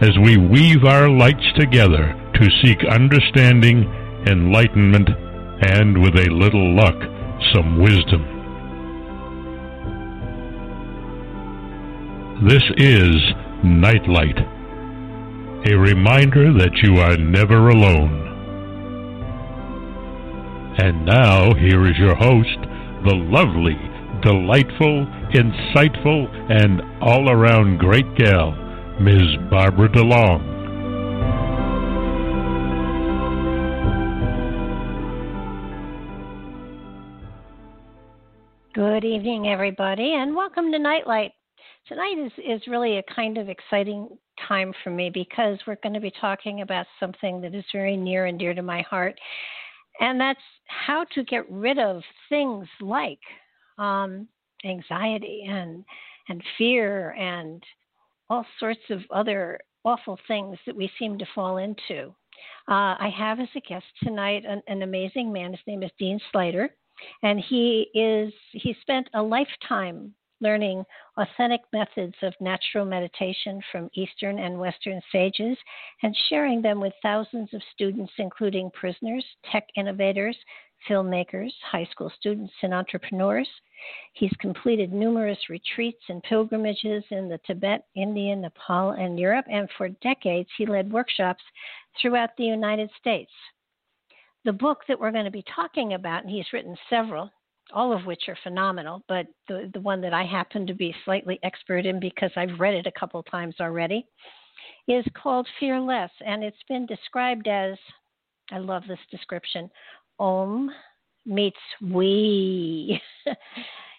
as we weave our lights together to seek understanding, enlightenment, and with a little luck, some wisdom. This is Nightlight, a reminder that you are never alone. And now, here is your host, the lovely, delightful, insightful, and all around great gal, Ms. Barbara DeLong. Good evening, everybody, and welcome to Nightlight. Tonight is, is really a kind of exciting time for me because we're going to be talking about something that is very near and dear to my heart, and that's how to get rid of things like um, anxiety and and fear and all sorts of other awful things that we seem to fall into. Uh, I have as a guest tonight an, an, amazing man. His name is Dean Sluyter, and he is he spent a lifetime learning authentic methods of natural meditation from Eastern and Western sages and sharing them with thousands of students, including prisoners, tech innovators, filmmakers, high school students, and entrepreneurs. He's completed numerous retreats and pilgrimages in the Tibet, India, Nepal, and Europe, and for decades he led workshops throughout the United States. The book that we're going to be talking about, and he's written several, all of which are phenomenal, but the, the one that I happen to be slightly expert in because I've read it a couple times already, is called Fearless, and it's been described as I love this description Om meets we.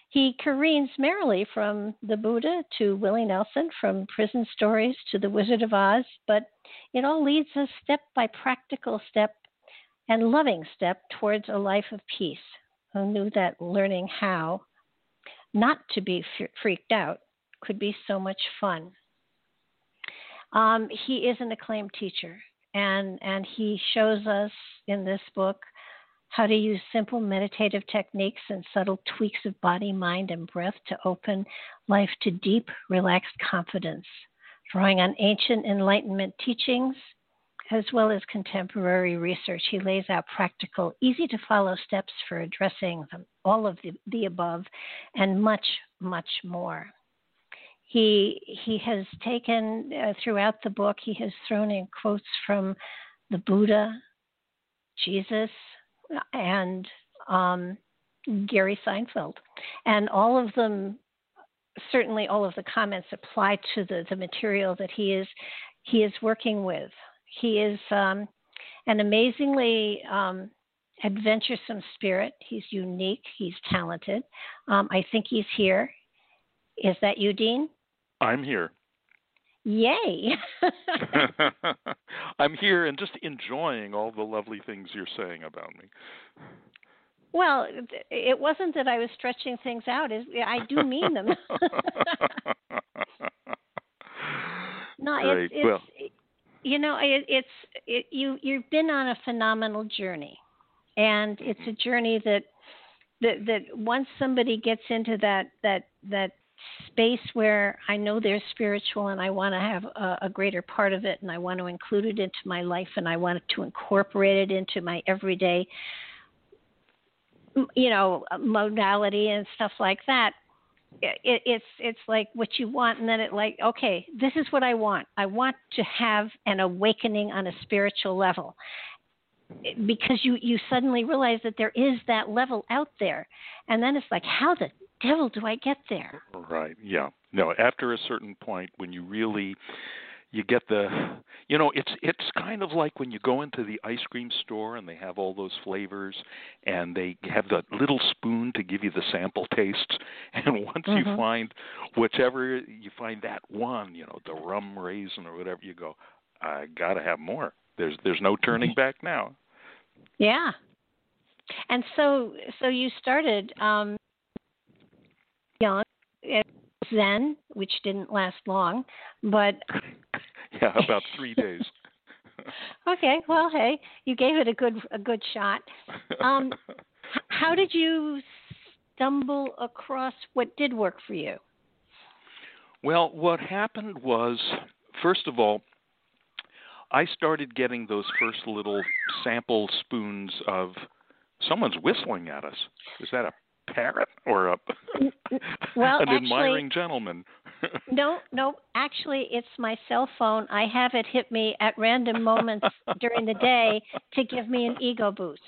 he careens merrily from the Buddha to Willie Nelson, from prison stories to the Wizard of Oz, but it all leads us step by practical step and loving step towards a life of peace. Who knew that learning how not to be f- freaked out could be so much fun? Um, he is an acclaimed teacher, and and he shows us in this book how to use simple meditative techniques and subtle tweaks of body, mind, and breath to open life to deep, relaxed confidence, drawing on ancient Enlightenment teachings as well as contemporary research. He lays out practical, easy to follow steps for addressing them, all of the, the above and much, much more. He, he has taken uh, throughout the book, he has thrown in quotes from the Buddha, Jesus, and um, Jerry Seinfeld. And all of them, certainly all of the comments apply to the, the material that he is he is working with. He is um, an amazingly um, adventuresome spirit. He's unique. He's talented. Um, I think he's here. Is that you, Dean? I'm here. Yay! I'm here and just enjoying all the lovely things you're saying about me. Well, it wasn't that I was stretching things out. I do mean them. no, it's, it's well. you know, it, it's it, you you've been on a phenomenal journey, and it's mm-hmm. a journey that that that once somebody gets into that that that space where I know they're spiritual and I want to have a, a, greater part of it and I want to include it into my life and I want to incorporate it into my everyday, you know, modality and stuff like that. it, it's it's like what you want and then it like okay this is what i want i want to have an awakening on a spiritual level because you you suddenly realize that there is that level out there and then it's like how the devil do i get there? Right yeah. No after a certain point when you really you get the you know it's it's kind of like when you go into the ice cream store and they have all those flavors and they have the little spoon to give you the sample tastes. And once mm-hmm. you find whichever you find that one you know the rum raisin or whatever you go i got to have more. There's there's no turning back now. Yeah. And so so you started um Zen, which didn't last long, but yeah, about three days. okay, well, hey, you gave it a good a good shot. Um, how did you stumble across what did work for you? Well, what happened was, first of all, I started getting those first little sample spoons of someone's whistling at us. Is that a parrot or a well, an actually, admiring gentleman? no, no. Actually, it's my cell phone. I have it hit me at random moments during the day to give me an ego boost.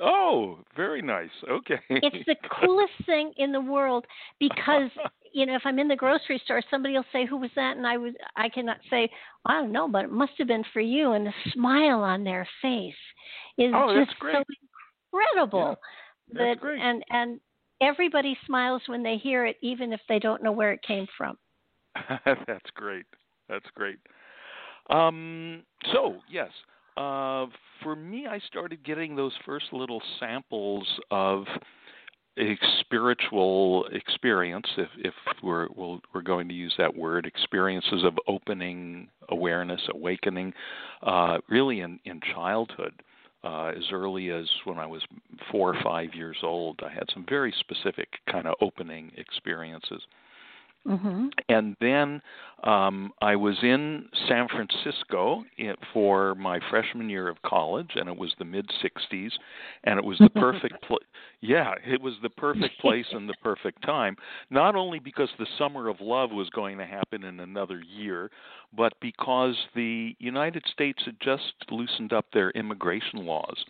Oh, very nice. Okay. it's the coolest thing in the world because you know if I'm in the grocery store, somebody will say, "Who was that?" and I was I cannot say, I don't know, but it must have been for you. And the smile on their face is oh, just so incredible. Yeah, that's that, great. And and everybody smiles when they hear it, even if they don't know where it came from. That's great. That's great. Um, so yes, uh, for me, I started getting those first little samples of a spiritual experience, if, if we're we are going to use that word, experiences of opening awareness, awakening, uh, really in, in childhood uh, as early as when I was four or five years old. I had some very specific kind of opening experiences. Mm-hmm. And then um, I was in San Francisco for my freshman year of college, and it was the mid '60s, and it was the perfect pl- yeah, it was the perfect place and the perfect time. Not only because the summer of love was going to happen in another year, but because the United States had just loosened up their immigration laws,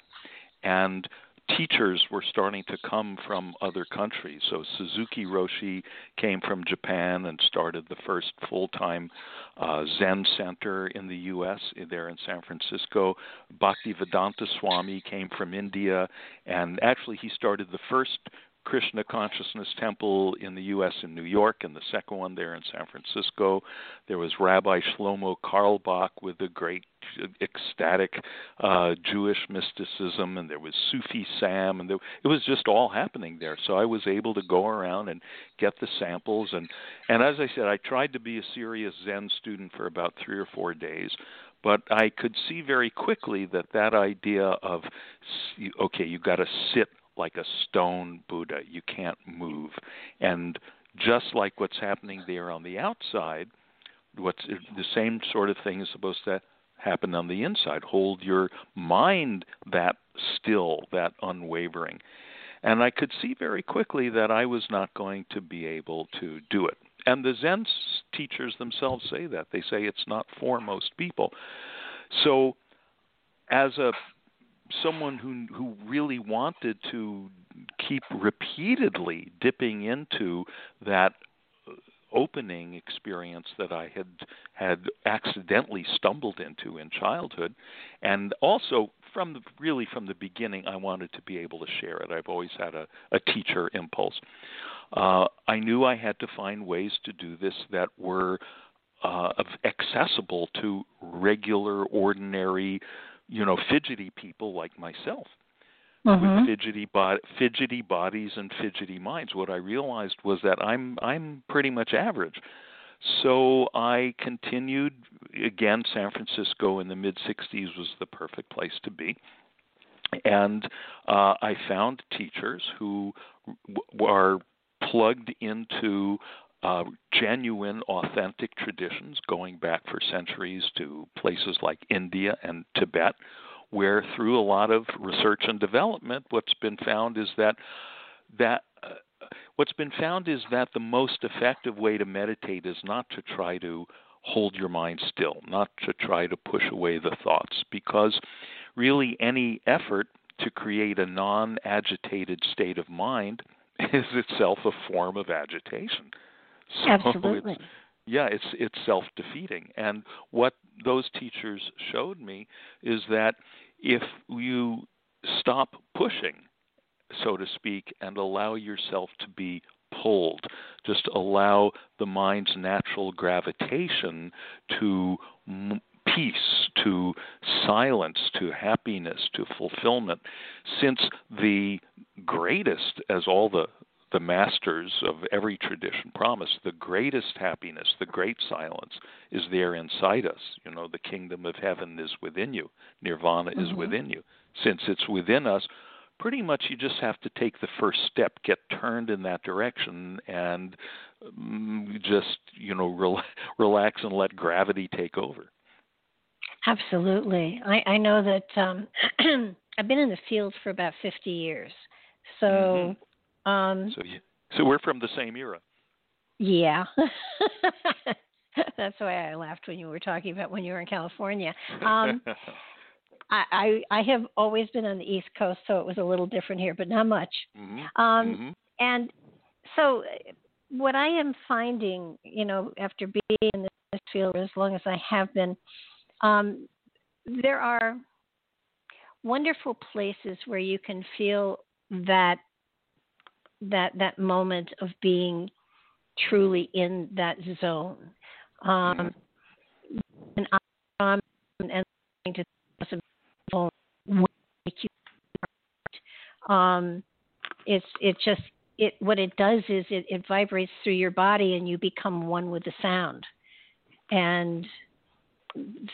and teachers were starting to come from other countries. So Suzuki Roshi came from Japan and started the first full-time uh, Zen center in the U.S. there in San Francisco. Bhaktivedanta Swami came from India, and actually he started the first Krishna Consciousness Temple in the U.S. in New York, and the second one there in San Francisco. There was Rabbi Shlomo Carlebach with the great ecstatic uh, Jewish mysticism, and there was Sufi Sam, and there, it was just all happening there. So I was able to go around and get the samples, and and as I said, I tried to be a serious Zen student for about three or four days but I could see very quickly that that idea of okay, you've got to sit like a stone Buddha. You can't move. And just like what's happening there on the outside, what's the same sort of thing is supposed to happen on the inside. Hold your mind that still, that unwavering. And I could see very quickly that I was not going to be able to do it. And the Zen teachers themselves say that. They say it's not for most people. So, as a someone who who really wanted to keep repeatedly dipping into that opening experience that I had had accidentally stumbled into in childhood, and also from the really from the beginning, I wanted to be able to share it. I've always had a, a teacher impulse. Uh, I knew I had to find ways to do this that were uh, accessible to regular, ordinary you know, fidgety people like myself. Mm-hmm. With fidgety, bo- fidgety bodies and fidgety minds, what I realized was that I'm I'm pretty much average. So I continued again. San Francisco in the mid '60s was the perfect place to be, and uh, I found teachers who w- are plugged into uh, genuine, authentic traditions going back for centuries to places like India and Tibet, where through a lot of research and development, what's been found is that that uh, what's been found is that the most effective way to meditate is not to try to hold your mind still, not to try to push away the thoughts, because really any effort to create a non agitated state of mind is itself a form of agitation. So Absolutely. It's, yeah, it's it's self defeating. And what those teachers showed me is that if you stop pushing, so to speak, and allow yourself to be pulled, just allow the mind's natural gravitation to peace, to silence, to happiness, to fulfillment, since the greatest, as all the the masters of every tradition promise the greatest happiness, the great silence is there inside us. You know, the kingdom of heaven is within you. Nirvana mm-hmm. is within you. Since it's within us, pretty much you just have to take the first step, get turned in that direction, and um, just, you know, rel- relax and let gravity take over. Absolutely. I, I know that um, I've been in the field for about 50 years. So, mm-hmm. Um, so, you, so we're from the same era. Yeah. That's why I laughed when you were talking about when you were in California. Um, I, I I have always been on the East Coast, so it was a little different here, but not much. Mm-hmm. Um, mm-hmm. And so, what I am finding, you know, after being in this field as long as I have been, um, there are wonderful places where you can feel that that that moment of being truly in that zone. Um, and I'm and to make um, it's it just it what it does is it, it vibrates through your body and you become one with the sound and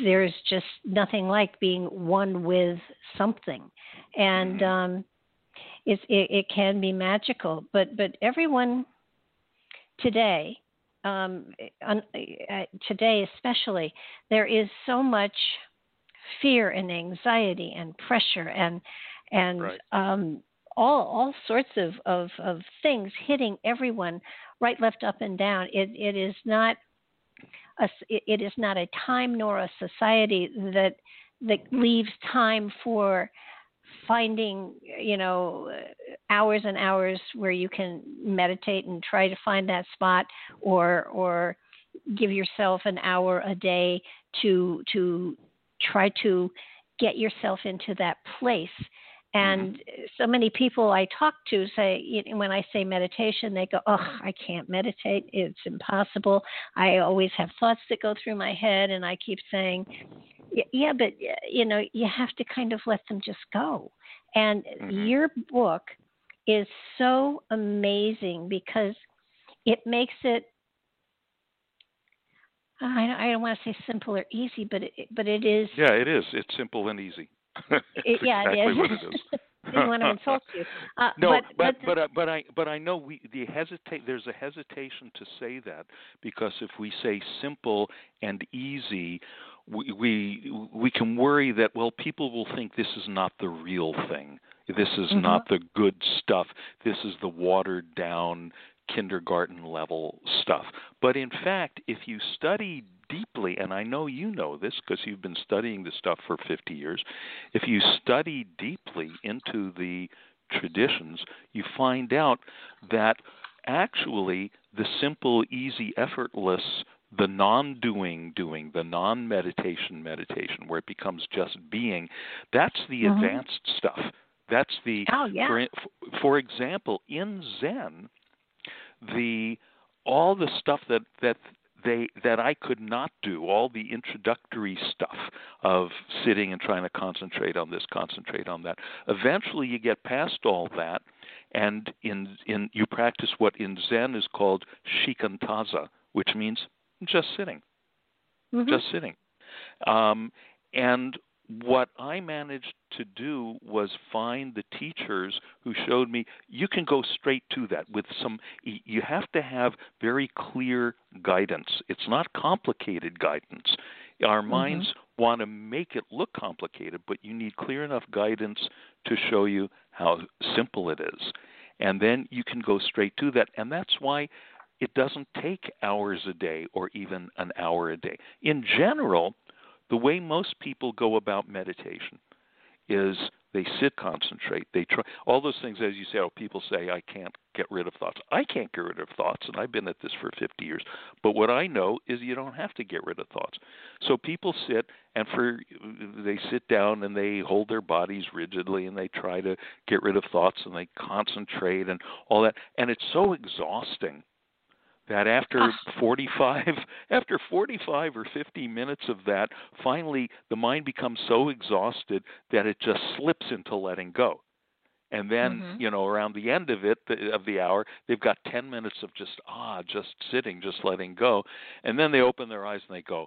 there's just nothing like being one with something, and mm-hmm. um, it's, it, it can be magical. But but everyone today, um, uh, today especially, there is so much fear and anxiety and pressure and and right. um, all all sorts of, of, of things hitting everyone right, left, up, and down. It it is not a, it is not a time nor a society that that leaves time for finding you know hours and hours where you can meditate and try to find that spot or or give yourself an hour a day to to try to get yourself into that place. And so many people I talk to say, when I say meditation, they go, Oh, I can't meditate. It's impossible. I always have thoughts that go through my head. And I keep saying, Yeah, but, you know, you have to kind of let them just go. And mm-hmm. your book is so amazing because it makes it I don't want to say simple or easy, but it, but it is. Yeah, it is. It's simple and easy it, yeah, exactly it is. what it is. Didn't want to insult you. Uh, no, but but but, but, uh, but I but I know we the hesitate. There's a hesitation to say that because if we say simple and easy, we we we can worry that well people will think this is not the real thing. This is mm-hmm. not the good stuff. This is the watered down kindergarten level stuff. But in fact, if you study deeply, and I know you know this because you've been studying this stuff for 50 years, if you study deeply into the traditions, you find out that actually the simple, easy, effortless, the non doing doing, the non meditation meditation, where it becomes just being, that's the mm-hmm. advanced stuff. That's the, oh, yeah. for, for example, in Zen, the all the stuff that that they that I could not do all the introductory stuff of sitting and trying to concentrate on this, concentrate on that. Eventually, you get past all that, and in in you practice what in Zen is called shikantaza, which means just sitting, mm-hmm. just sitting. Um, and what I managed to do was find the teachers who showed me you can go straight to that with some you have to have very clear guidance it's not complicated guidance our mm-hmm. minds want to make it look complicated but you need clear enough guidance to show you how simple it is and then you can go straight to that. And that's why it doesn't take hours a day or even an hour a day. In general, the way most people go about meditation is they sit, concentrate, they try all those things. As you say, oh, people say I can't get rid of thoughts. I can't get rid of thoughts, and I've been at this for 50 years. But what I know is you don't have to get rid of thoughts. So people sit and for they sit down and they hold their bodies rigidly and they try to get rid of thoughts and they concentrate and all that, and it's so exhausting that after ah. 45 after 45 or 50 minutes of that finally the mind becomes so exhausted that it just slips into letting go and then mm-hmm. you know around the end of it the, of the hour they've got 10 minutes of just ah just sitting just letting go and then they open their eyes and they go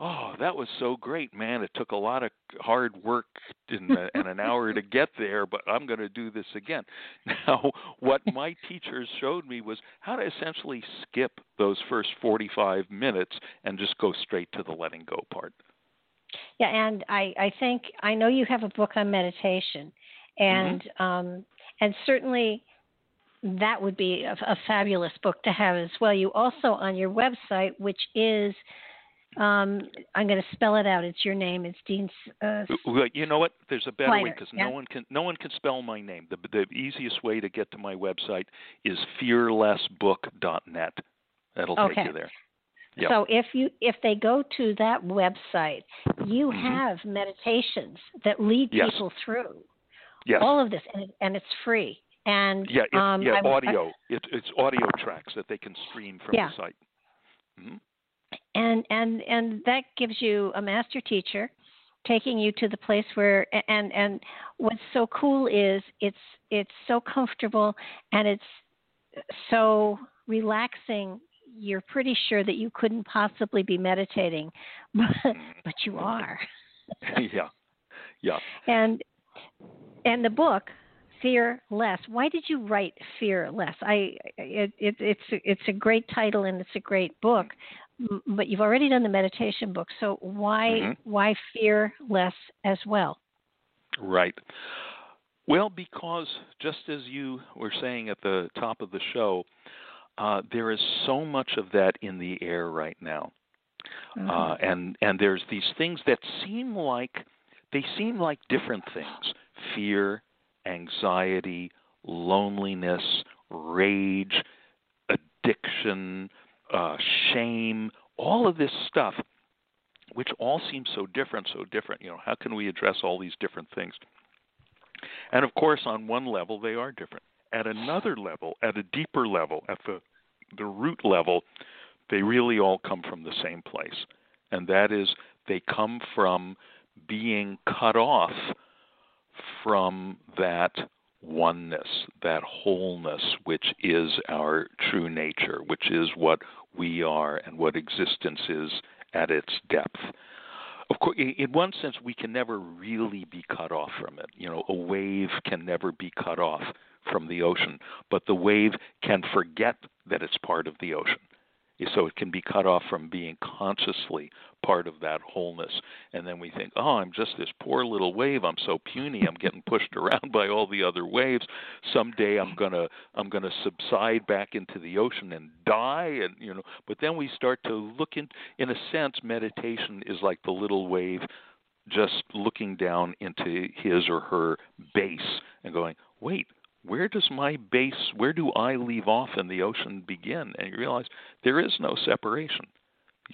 oh, that was so great, man. It took a lot of hard work the, and an hour to get there, but I'm going to do this again. Now, what my teachers showed me was how to essentially skip those first 45 minutes and just go straight to the letting go part. Yeah, and I, I think I know you have a book on meditation, and mm-hmm. um, and certainly that would be a, a fabulous book to have as well. You also on your website, which is um, I'm going to spell it out. It's your name. It's Dean. Uh, you know what? There's a better Sluyter, way because yeah? no one can no one can spell my name. The the easiest way to get to my website is fearlessbook.net. That'll okay. take you there. Yep. So if you if they go to that website, you mm-hmm. have meditations that lead yes. people through yes. all of this, and, and it's free. And yeah, it, um, yeah, I, audio. I, it, it's audio tracks that they can stream from yeah. the site. Mm-hmm and and and that gives you a master teacher taking you to the place where and and what's so cool is it's it's so comfortable and it's so relaxing. You're pretty sure that you couldn't possibly be meditating but mm-hmm. but you are. Yeah. Yeah. And and the book fear less why did you write Fearless? I it, it it's it's a great title and it's a great book mm-hmm. But you've already done the meditation book, so why mm-hmm. why fear less as well? Right. Well, because just as you were saying at the top of the show, uh, there is so much of that in the air right now, mm-hmm. uh, and and there's these things that seem like they seem like different things: fear, anxiety, loneliness, rage, addiction, uh, shame, all of this stuff, which all seems so different, so different. You know, how can we address all these different things? And of course, on one level, they are different. At another level, at a deeper level, at the the root level, they really all come from the same place, and that is they come from being cut off from that oneness, that wholeness, which is our true nature, which is what we are and what existence is at its depth. Of course, in one sense, we can never really be cut off from it. You know, a wave can never be cut off from the ocean, but the wave can forget that it's part of the ocean so it can be cut off from being consciously part of that wholeness. And then we think, oh, I'm just this poor little wave. I'm so puny. I'm getting pushed around by all the other waves. Someday I'm gonna I'm gonna subside back into the ocean and die. And you know, but then we start to look in. In a sense, meditation is like the little wave just looking down into his or her base and going, wait, where does my base, where do I leave off and the ocean begin? And you realize there is no separation.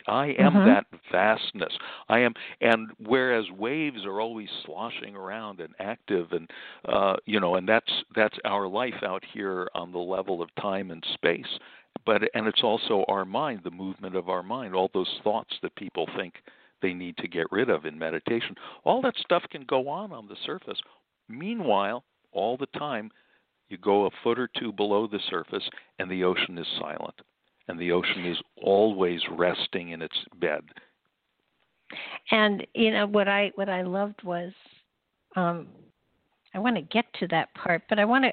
I am mm-hmm. that vastness. I am, and whereas waves are always sloshing around and active, and uh, you know, and that's that's our life out here on the level of time and space. But and it's also our mind, the movement of our mind, all those thoughts that people think they need to get rid of in meditation. All that stuff can go on on the surface. Meanwhile, all the time, you go a foot or two below the surface, and the ocean is silent. And the ocean is always resting in its bed. And you know what I what I loved was, um, I want to get to that part, but I want to.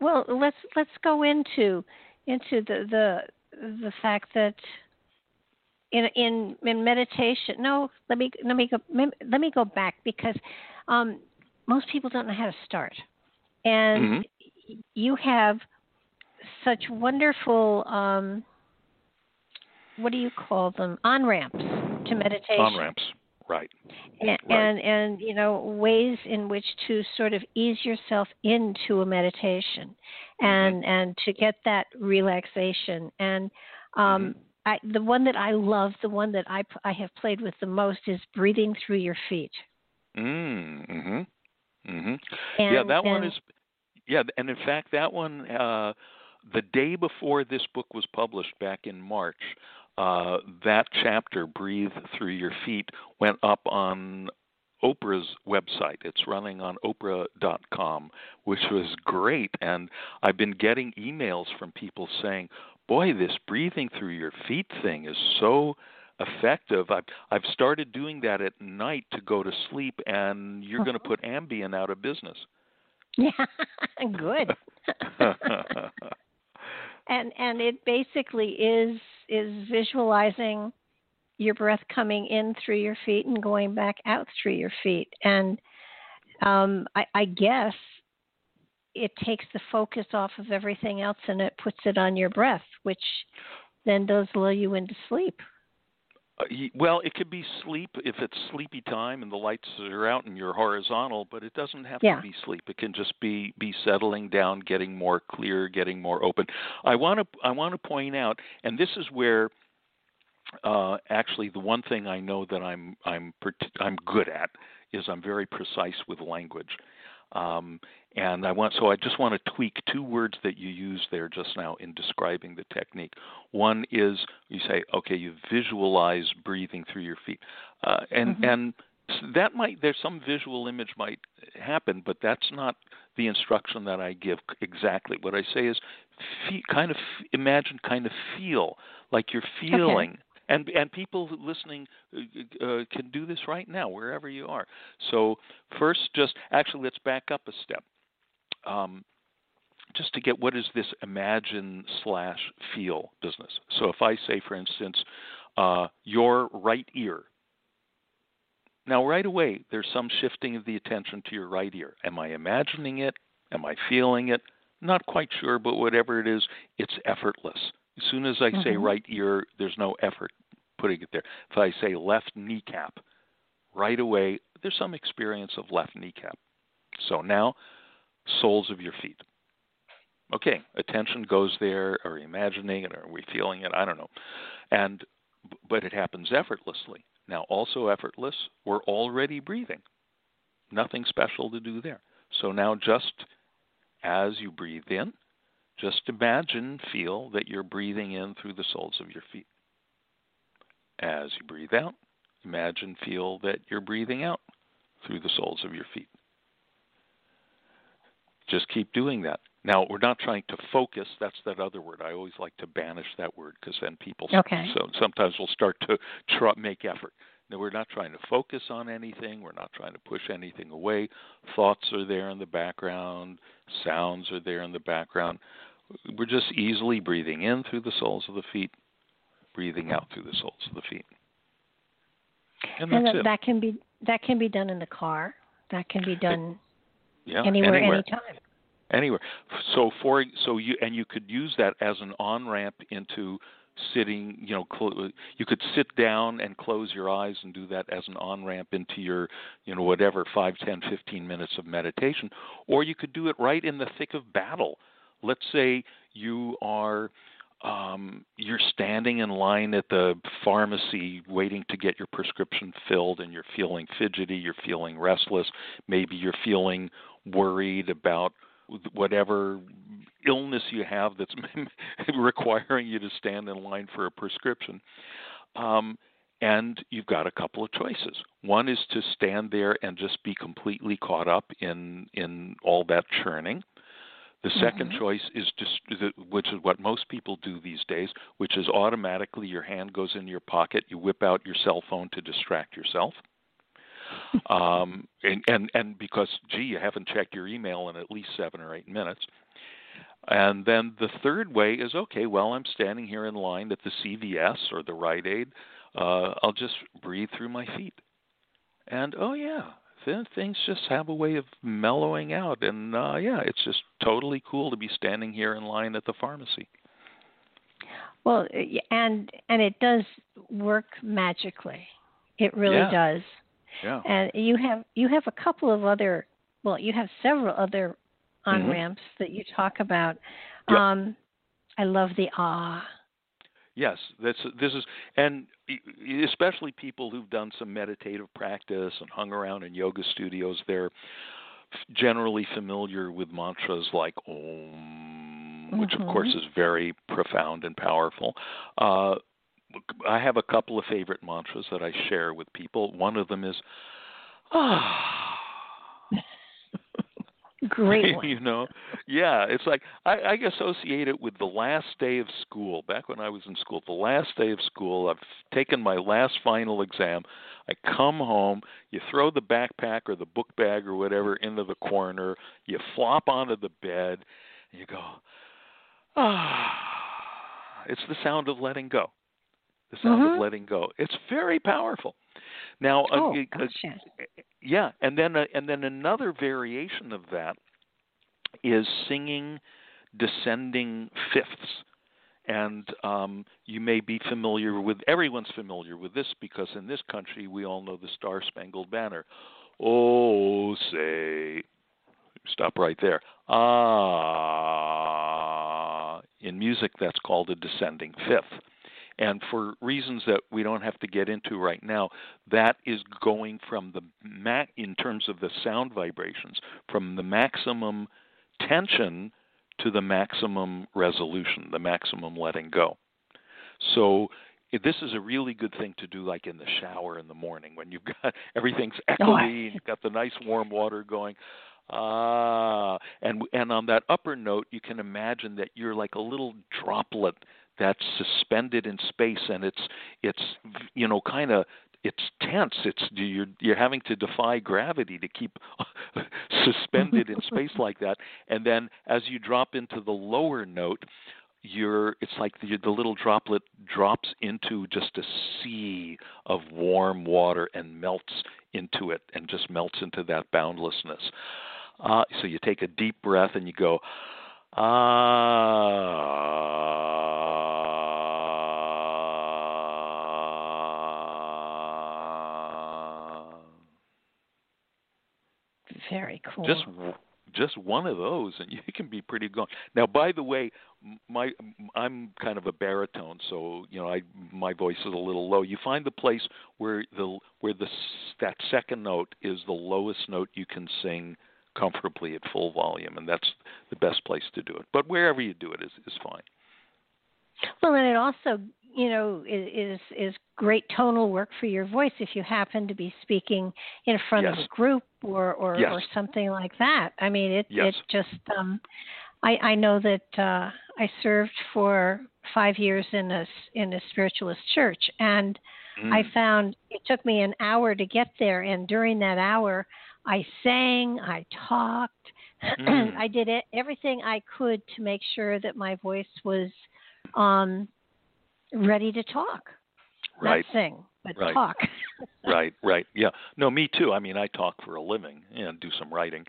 Well, let's let's go into into the the the fact that in in in meditation. No, let me let me go let me go back because um, most people don't know how to start, and mm-hmm you have such wonderful um, what do you call them on ramps to meditation on ramps right and, right. and and you know ways in which to sort of ease yourself into a meditation and mm-hmm. and to get that relaxation and um mm-hmm. I, the one that I love, the one that I I have played with the most is breathing through your feet. Mm, mhm. Mm-hmm. And, yeah, that one is yeah, and in fact that one uh the day before this book was published back in March, uh, that chapter, Breathe Through Your Feet, went up on Oprah's website. It's running on Oprah.com, which was great. And I've been getting emails from people saying, boy, this breathing through your feet thing is so effective. I've I've started doing that at night to go to sleep, and you're going to put Ambien out of business. Yeah, good. and and it basically is is visualizing your breath coming in through your feet and going back out through your feet and um i i guess it takes the focus off of everything else and it puts it on your breath which then does lull you into sleep uh, well, it could be sleep if it's sleepy time and the lights are out and you're horizontal, but it doesn't have yeah. to be sleep. It can just be be settling down, getting more clear, getting more open. I want to I want to point out, and this is where uh, actually the one thing I know that I'm I'm I'm good at is I'm very precise with language. Um, and I want so I just want to tweak two words that you used there just now in describing the technique. One is you say, okay, you visualize breathing through your feet, uh, and mm-hmm. and that might there's some visual image might happen, but that's not the instruction that I give exactly. What I say is, feel, kind of imagine, kind of feel like you're feeling. Okay and and people listening uh, uh, can do this right now wherever you are. So first, just actually let's back up a step. Um, just to get what is this imagine slash feel business. So if I say, for instance, uh, your right ear. Now, right away, there's some shifting of the attention to your right ear. Am I imagining it? Am I feeling it? Not quite sure, but whatever it is, it's effortless. As soon as I mm-hmm. say right ear, there's no effort putting it there. If I say left kneecap, right away, there's some experience of left kneecap. So now, soles of your feet. Okay, attention goes there. Are we imagining it? Are we feeling it? I don't know. And but it happens effortlessly. Now, also effortless, we're already breathing. Nothing special to do there. So now, just as you breathe in, just imagine, feel that you're breathing in through the soles of your feet. As you breathe out, imagine, feel that you're breathing out through the soles of your feet. Just keep doing that. Now, we're not trying to focus. That's that other word. I always like to banish that word because then people okay. so sometimes will start to try, make effort. Now, we're not trying to focus on anything. We're not trying to push anything away. Thoughts are there in the background. Sounds are there in the background. We're just easily breathing in through the soles of the feet, breathing out through the soles of the feet. And, and that, it. that can be that can be done in the car. That can be done yeah, anywhere, anywhere. anytime. Anywhere. So for so you and you could use that as an on ramp into sitting. You know, cl- you could sit down and close your eyes and do that as an on ramp into your, you know, whatever five, ten, fifteen minutes of meditation, or you could do it right in the thick of battle. Let's say you are um, you're standing in line at the pharmacy waiting to get your prescription filled and you're feeling fidgety, you're feeling restless, maybe you're feeling worried about whatever illness you have that's requiring you to stand in line for a prescription. Um, and you've got a couple of choices. One is to stand there and just be completely caught up in in all that churning. The 2nd mm-hmm. choice is just, which is what most people do these days, which is automatically your hand goes in your pocket, you whip out your cell phone to distract yourself. Um, and, and and because gee, you haven't checked your email in at least seven or eight minutes. And then the third way is okay. Well, I'm standing here in line at the CVS or the Rite Aid. Uh, I'll just breathe through my feet, and oh yeah, then things just have a way of mellowing out, and uh, yeah, it's just totally cool to be standing here in line at the pharmacy. Well, and and it does work magically. It really yeah. does. Yeah. And you have you have a couple of other well, you have several other on mm-hmm. ramps that you talk about. Yep. Um I love the ah. Yes, this this is and especially people who've done some meditative practice and hung around in yoga studios they're generally familiar with mantras like om which mm-hmm. of course is very profound and powerful uh, I have a couple of favorite mantras that I share with people. One of them is ah. Great one. you know, yeah, it's like I, I associate it with the last day of school. Back when I was in school, the last day of school, I've taken my last final exam. I come home, you throw the backpack or the book bag or whatever into the corner, you flop onto the bed, and you go, ah. It's the sound of letting go the sound mm-hmm. of letting go. It's very powerful. Now, oh, uh, gotcha. uh, yeah, and then uh, and then another variation of that is singing descending fifths. And um, you may be familiar with everyone's familiar with this because in this country we all know the Star Spangled Banner. Oh, say, stop right there. Ah, in music that's called a descending fifth. And for reasons that we don't have to get into right now, that is going from the ma- in terms of the sound vibrations from the maximum tension to the maximum resolution, the maximum letting go. So this is a really good thing to do like in the shower in the morning when you've got everything's echoey and you've got the nice warm water going ah and and on that upper note you can imagine that you're like a little droplet that's suspended in space and it's it's you know kind of it's tense. It's you're you're having to defy gravity to keep suspended in space like that. And then as you drop into the lower note you're it's like the, the little droplet drops into just a sea of warm water and melts into it and just melts into that boundlessness. Uh, so you take a deep breath and you go ah Very cool. Just just one of those, and you can be pretty gone. Now, by the way, my I'm kind of a baritone, so you know I my voice is a little low. You find the place where the where the that second note is the lowest note you can sing comfortably at full volume, and that's the best place to do it. But wherever you do it is is fine. Well, and it also you know is is great tonal work for your voice if you happen to be speaking in front yes. of a group or or, yes. or something like that. I mean, it yes. it just um, I I know that uh, I served for five years in a in a spiritualist church, and mm. I found it took me an hour to get there, and during that hour, I sang, I talked, mm. I did it, everything I could to make sure that my voice was um, ready to talk. Right. Not sing, but right. talk. right, right. Yeah. No, me too. I mean, I talk for a living and do some writing.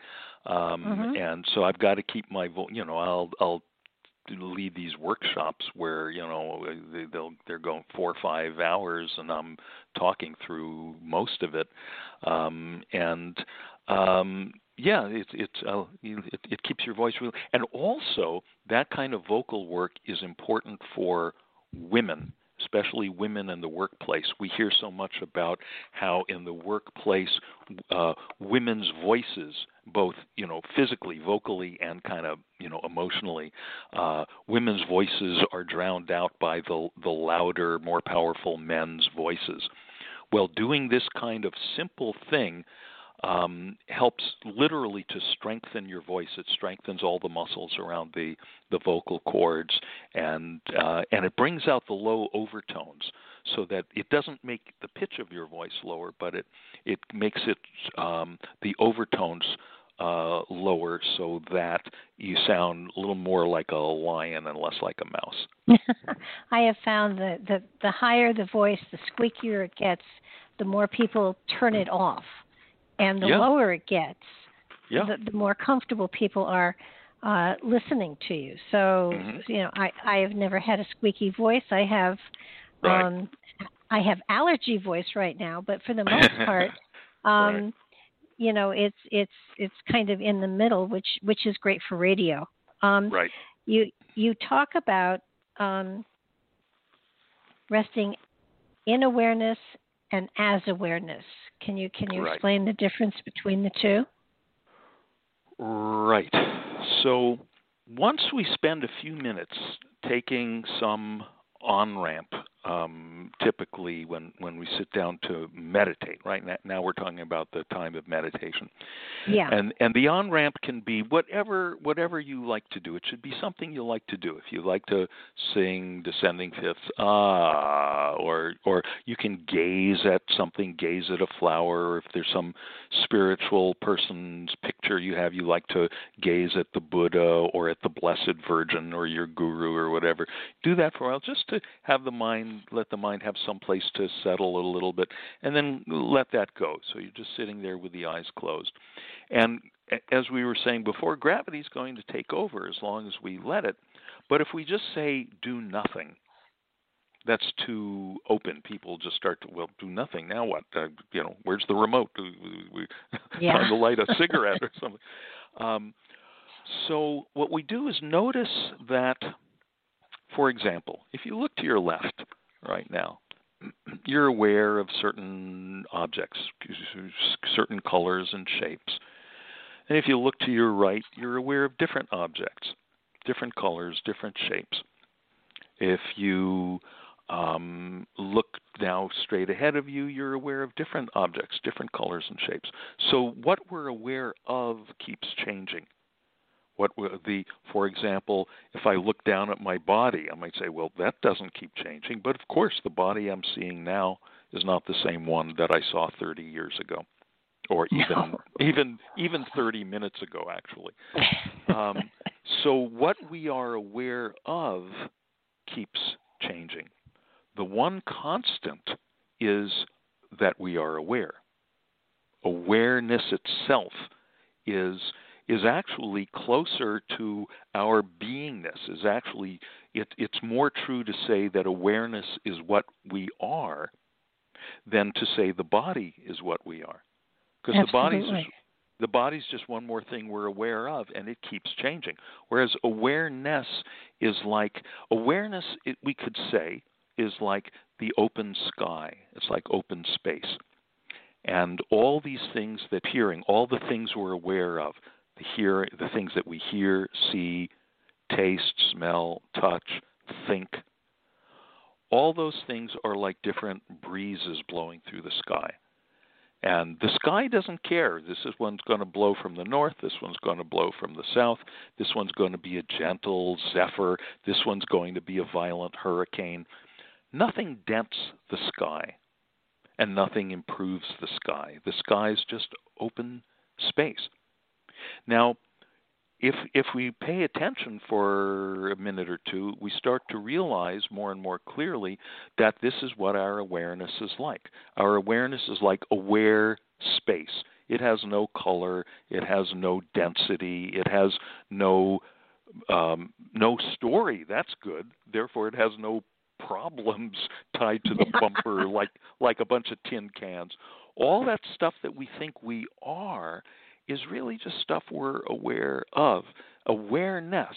Um mm-hmm. and so I've got to keep my voice, you know, I'll I'll lead these workshops where, you know, they, they'll they're going 4 or 5 hours and I'm talking through most of it. Um and um yeah, it it's uh, it, it keeps your voice real, and also that kind of vocal work is important for women especially women in the workplace. We hear so much about how in the workplace, uh, women's voices, both you know physically, vocally, and kind of you know emotionally, uh, women's voices are drowned out by the the louder, more powerful men's voices. Well, doing this kind of simple thing um, helps literally to strengthen your voice. It strengthens all the muscles around the the vocal cords, and uh, and it brings out the low overtones so that it doesn't make the pitch of your voice lower, but it it makes it um, the overtones uh, lower so that you sound a little more like a lion and less like a mouse. I have found that the the higher the voice, the squeakier it gets, the more people turn it off and the Yeah. lower it gets, Yeah. the, the more comfortable people are uh, listening to you. So Mhm. you know, I I have never had a squeaky voice. I have Right. um, I have allergy voice right now, but for the most part, um, Right. you know, it's it's it's kind of in the middle, which which is great for radio. Um, right. you you talk about um, resting in awareness and as awareness. Can you can you Right. explain the difference between the two? Right. So once we spend a few minutes taking some on ramp, um, typically when, when we sit down to meditate, right? Now, now we're talking about the time of meditation. Yeah. And and the on ramp can be whatever whatever you like to do. It should be something you like to do. If you like to sing descending fifths, ah, or or you can gaze at something, gaze at a flower. Or if there's some spiritual person's picture you have, you like to gaze at the Buddha or at the Blessed Virgin or your guru or whatever. Do that for a while, just to have the mind, let the mind have some place to settle a little bit, and then let that go. So you're just sitting there with the eyes closed. And as we were saying before, gravity is going to take over as long as we let it. But if we just say do nothing, that's too open. People just start to well do nothing. Now what? Uh, you know, where's the remote? We, Yeah. time to light a cigarette or something? Um, so what we do is notice that, for example, if you look to your left right now, you're aware of certain objects, certain colors and shapes. And if you look to your right, you're aware of different objects, different colors, different shapes. If you um, look now straight ahead of you, you're aware of different objects, different colors and shapes. So what we're aware of keeps changing. What the, for example, if I look down at my body, I might say, well, that doesn't keep changing. But of course, the body I'm seeing now is not the same one that I saw 30 years ago, or even No. even even 30 minutes ago, actually. Um, so what we are aware of keeps changing. The one constant is that we are aware. Awareness itself is is actually closer to our beingness. Is actually it, it's more true to say that awareness is what we are than to say the body is what we are. Because the body's just, the body's just one more thing we're aware of, and it keeps changing. Whereas awareness is like awareness. It, we could say is like the open sky. It's like open space, and all these things that hearing, all the things we're aware of, hear, the things that we hear, see, taste, smell, touch, think. All those things are like different breezes blowing through the sky. And the sky doesn't care. This is one's going to blow from the north. This one's going to blow from the south. This one's going to be a gentle zephyr. This one's going to be a violent hurricane. Nothing dents the sky, and nothing improves the sky. The sky is just open space. Now, if if we pay attention for a minute or two, we start to realize more and more clearly that this is what our awareness is like. Our awareness is like aware space. It has no color, it has no density, it has no um, no story. That's good. Therefore, it has no problems tied to the bumper like like a bunch of tin cans. All that stuff that we think we are is really just stuff we're aware of. Awareness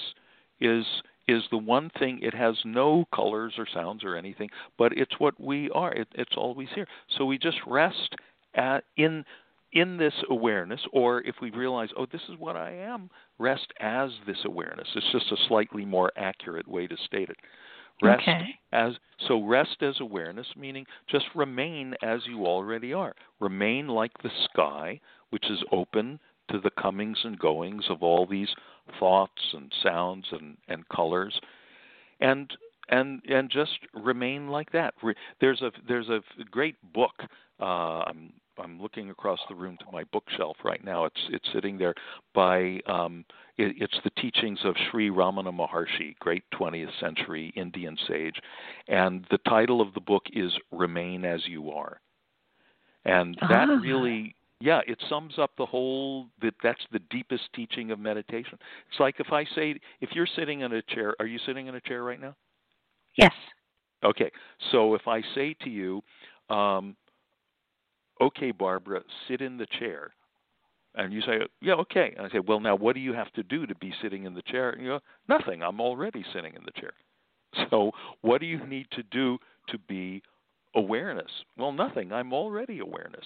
is is the one thing it has no colors or sounds or anything, but it's what we are. It, it's always here. So we just rest at, in in this awareness, or if we realize, oh, this is what I am, rest as this awareness. It's just a slightly more accurate way to state it. Rest Okay. as so rest as awareness, meaning just remain as you already are. Remain like the sky, which is open to the comings and goings of all these thoughts and sounds and, and colors, and and and just remain like that. There's a there's a great book. Uh, I'm I'm looking across the room to my bookshelf right now. It's it's sitting there by um, it, it's the teachings of Sri Ramana Maharshi, great 20th century Indian sage, and the title of the book is "Remain as You Are," and that Ah. really yeah, it sums up the whole that that's the deepest teaching of meditation. It's like if I say if you're sitting in a chair, are you sitting in a chair right now? Yes. Okay. So if I say to you, um, okay, Barbara, sit in the chair. And you say, yeah, okay. And I say, well, now what do you have to do to be sitting in the chair? And you go, nothing. I'm already sitting in the chair. So what do you need to do to be awareness? Well, nothing. I'm already awareness.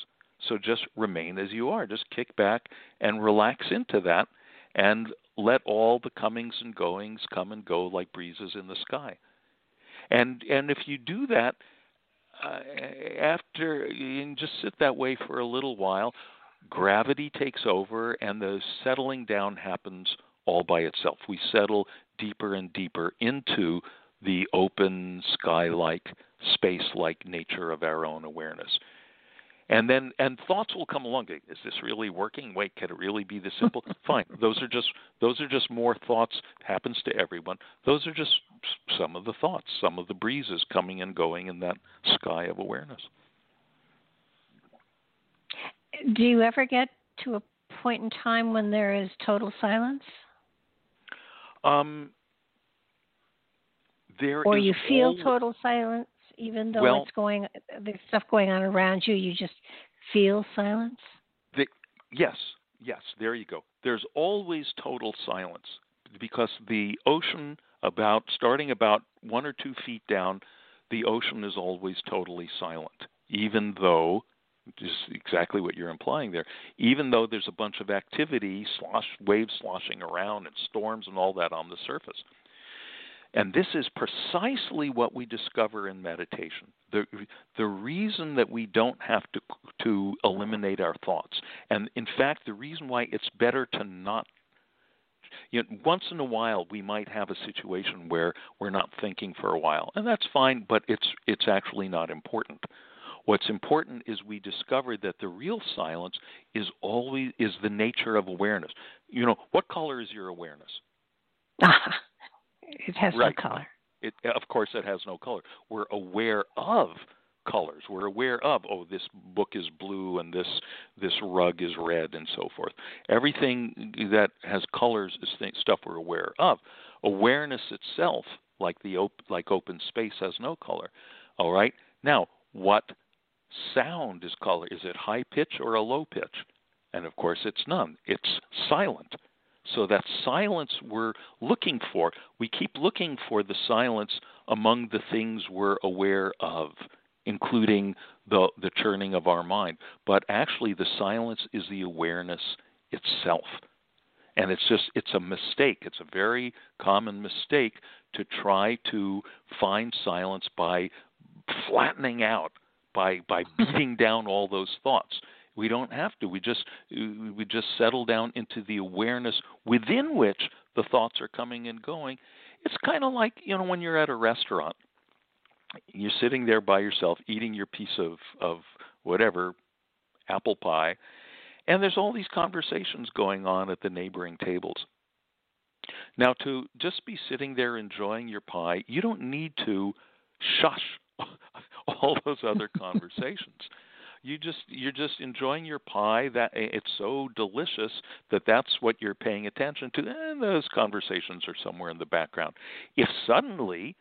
So just remain as you are. Just kick back and relax into that and let all the comings and goings come and go like breezes in the sky. And and if you do that uh, after you just sit that way for a little while, gravity takes over and the settling down happens all by itself. We settle deeper and deeper into the open sky like, space like nature of our own awareness and then and thoughts will come along. Is this really working? Wait can it really be this simple? Fine. Those are just those are just more thoughts it happens to everyone. Those are just some of the thoughts some of the breezes coming and going in that sky of awareness. Do you ever get to a point in time when there is total silence? Um there or you feel all... total silence even though well, it's going there's stuff going on around you you just feel silence the, yes yes there you go there's always total silence because the ocean about starting about one or two feet down the ocean is always totally silent even though just exactly what you're implying there. Even though there's a bunch of activity, slosh, waves sloshing around, and storms and all that on the surface. And this is precisely what we discover in meditation. The, the reason that we don't have to, to eliminate our thoughts. And in fact, the reason why it's better to not. You know, once in a while, we might have a situation where we're not thinking for a while, and that's fine, but it's, it's actually not important. What's important is we discover that the real silence is always is the nature of awareness. You know, what color is your awareness? It has right. no color. It, of course, it has no color. We're aware of colors. We're aware of oh, this book is blue and this this rug is red and so forth. Everything that has colors is th- stuff we're aware of. Awareness itself, like the op- like open space, has no color. All right. Now, what sound is color? Is it high pitch or a low pitch? And of course, it's none. It's silent. So that silence we're looking for, we keep looking for the silence among the things we're aware of, including the, the churning of our mind. But actually, the silence is the awareness itself. And it's just, it's a mistake. It's a very common mistake to try to find silence by flattening out, by, by beating down all those thoughts. We don't have to. We just we just settle down into the awareness within which the thoughts are coming and going. It's kind of like you know when you're at a restaurant, you're sitting there by yourself eating your piece of of whatever apple pie, and there's all these conversations going on at the neighboring tables. Now, to just be sitting there enjoying your pie, you don't need to shush all those other conversations you just you're just enjoying your pie that it's so delicious that that's what you're paying attention to and those conversations are somewhere in the background. If suddenly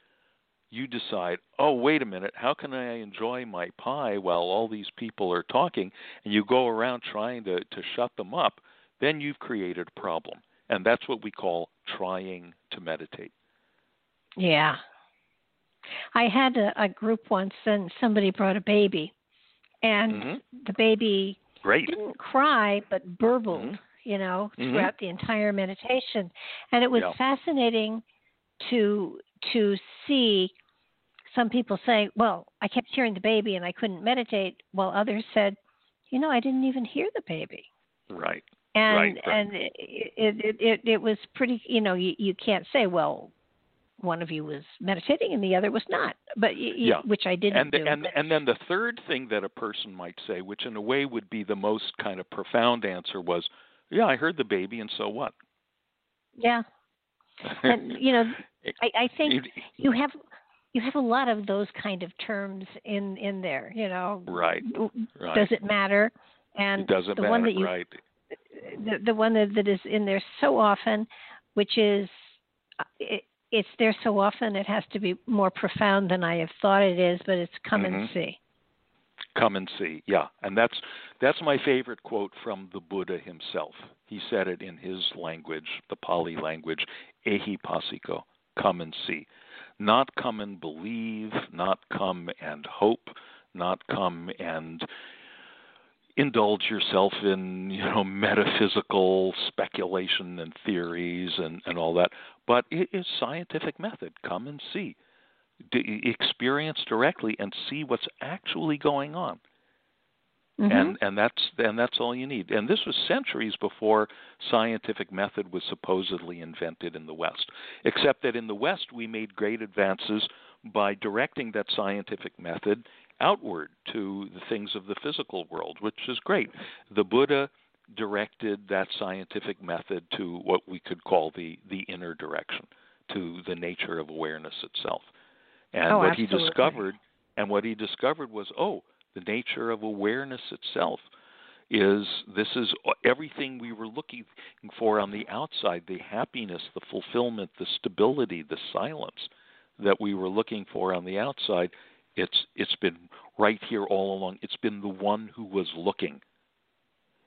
you decide oh wait a minute how can i enjoy my pie while all these people are talking? and you go around trying to to shut them up then you've created a problem. And that's what we call trying to meditate. Yeah. I had a, a group once, and somebody brought a baby, and mm-hmm. the baby Great. didn't cry but burbled mm-hmm. you know mm-hmm. throughout the entire meditation and it was yeah. fascinating to to see some people saying well i kept hearing the baby and i couldn't meditate while others said you know i didn't even hear the baby right and right, right. and it, it it it was pretty you know you you can't say well one of you was meditating and the other was not, but y- yeah. which I didn't and do. And but... and then the third thing that a person might say, which in a way would be the most kind of profound answer, was, "Yeah, I heard the baby, and so what?" Yeah, and you know, I, I think you have you have a lot of those kind of terms in in there. You know, right? right. Does it matter? And it doesn't the matter, one that you, right? The, the one that, that is in there so often, which is uh, it, it's there so often it has to be more profound than I have thought it is, but it's come mm-hmm. and see. Come and see, yeah, and that's that's my favorite quote from the Buddha himself. He said it in his language, the Pali language, ehi passiko, come and see. Not come and believe, not come and hope, not come and indulge yourself in you know metaphysical speculation and theories and, and all that but it is scientific method. Come and see. D- experience directly and see what's actually going on. Mm-hmm. and and that's and that's all you need. And this was centuries before scientific method was supposedly invented in the west except that in the west we made great advances by directing that scientific method outward to the things of the physical world, which is great. The Buddha directed that scientific method to what we could call the, the inner direction, to the nature of awareness itself. And oh, what absolutely. he discovered and what he discovered was, oh, the nature of awareness itself is this is everything we were looking for on the outside the happiness, the fulfillment, the stability, the silence that we were looking for on the outside it's it's been right here all along. It's been the one who was looking.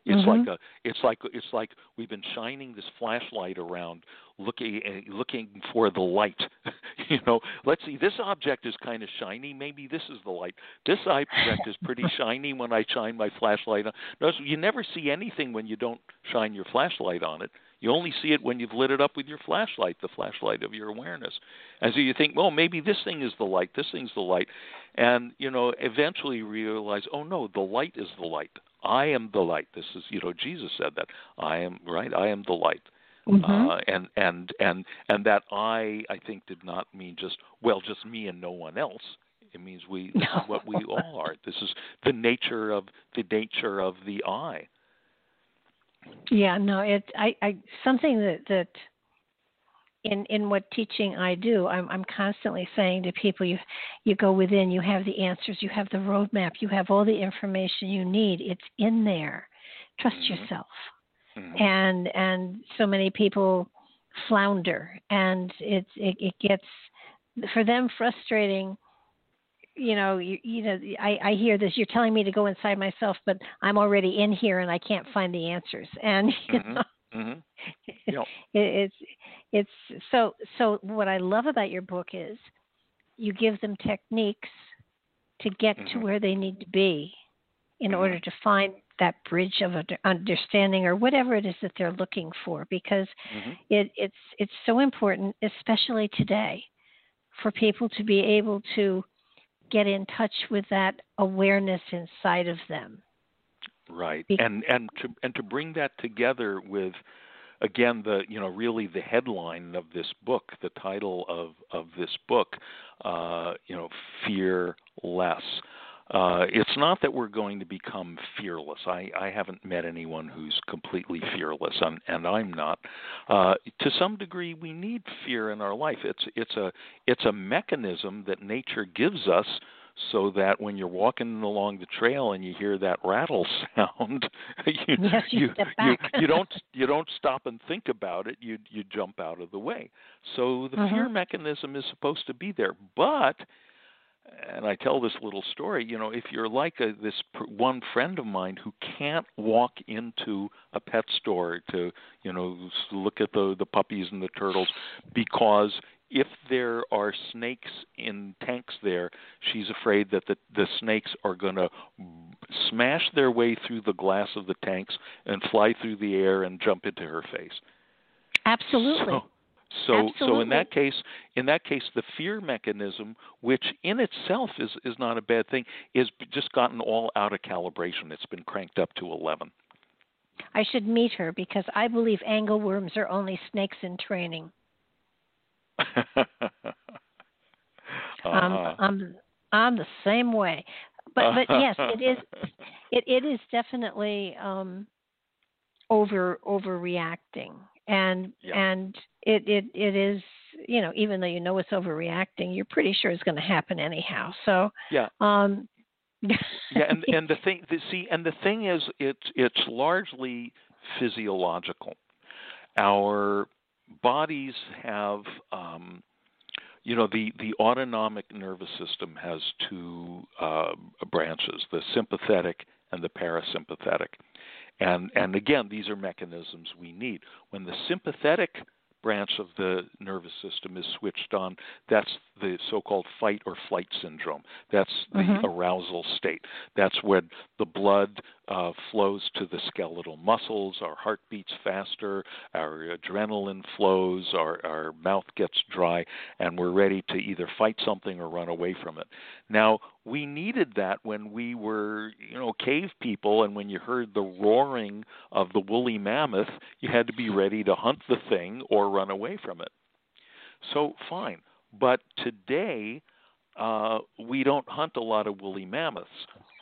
It's mm-hmm. like a it's like it's like we've been shining this flashlight around looking looking for the light. you know, let's see this object is kind of shiny, maybe this is the light. This object is pretty shiny when I shine my flashlight on. Notice you never see anything when you don't shine your flashlight on it. You only see it when you've lit it up with your flashlight, the flashlight of your awareness. And so you think, well, maybe this thing is the light, this thing's the light. And, you know, eventually you realize, oh, no, the light is the light. I am the light. This is, you know, Jesus said that. I am, right? I am the light. Mm-hmm. Uh, and and and and that I I think did not mean just well just me and no one else. It means we this no. is what we all are. This is the nature of the nature of the I. Yeah, no, it I, I something that that in in what teaching I do, I'm I'm constantly saying to people, you you go within, you have the answers, you have the roadmap, you have all the information you need. It's in there. Trust mm-hmm. yourself. Mm-hmm. And and so many people flounder, and it's it, it gets for them frustrating you know, you, you know, I, I hear this. You're telling me to go inside myself, but I'm already in here and I can't find the answers. And you mm-hmm. know, mm-hmm. Yep. it, it's it's so so. What I love about your book is you give them techniques to get mm-hmm. to where they need to be in mm-hmm. order to find that bridge of understanding or whatever it is that they're looking for because mm-hmm. it, it's it's so important especially today for people to be able to get in touch with that awareness inside of them. Right. Be- and and to and to bring that together with again the you know really the headline of this book, the title of of this book, uh, you know, fear less. Uh, it's not that we're going to become fearless. I, I haven't met anyone who's completely fearless, and, and I'm not. Uh, to some degree, we need fear in our life. It's it's a it's a mechanism that nature gives us so that when you're walking along the trail and you hear that rattle sound, you, yes, you, you, you don't you don't stop and think about it. You you jump out of the way. So the mm-hmm. fear mechanism is supposed to be there, but and I tell this little story, you know, if you're like a, this pr- one friend of mine who can't walk into a pet store to, you know, look at the the puppies and the turtles because if there are snakes in tanks there, she's afraid that the the snakes are going to smash their way through the glass of the tanks and fly through the air and jump into her face. Absolutely. So, so, Absolutely. so in that case, in that case, the fear mechanism, which in itself is is not a bad thing, is just gotten all out of calibration. It's been cranked up to eleven. I should meet her because I believe angleworms are only snakes in training. uh-huh. um, I'm I'm the same way, but but yes, it is it it is definitely um, over overreacting and yeah. and it it it is you know even though you know it's overreacting you're pretty sure it's going to happen anyhow so yeah um yeah, and and the thing, the, see, and the thing is, it's it's largely physiological. Our bodies have, um, you know, the the autonomic nervous system has two uh, branches: the sympathetic and the parasympathetic. And and again, these are mechanisms we need. When the sympathetic branch of the nervous system is switched on, that's the so called fight or flight syndrome. That's the mm-hmm. arousal state. That's when the blood uh, flows to the skeletal muscles, our heart beats faster, our adrenaline flows, our, our mouth gets dry, and we're ready to either fight something or run away from it. Now, we needed that when we were, you know, cave people, and when you heard the roaring of the woolly mammoth, you had to be ready to hunt the thing or run away from it. So, fine. But today, uh, we don't hunt a lot of woolly mammoths.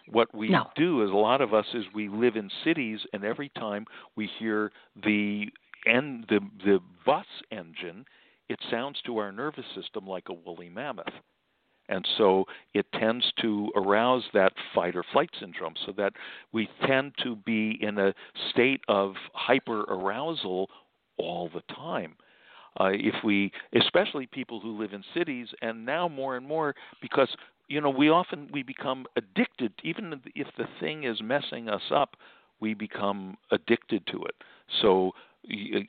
What we no. do is a lot of us is we live in cities, and every time we hear the and the the bus engine, it sounds to our nervous system like a woolly mammoth. And so it tends to arouse that fight or flight syndrome, so that we tend to be in a state of hyper arousal all the time. Uh, if we, especially people who live in cities, and now more and more, because you know we often we become addicted, even if the thing is messing us up, we become addicted to it. So Uh,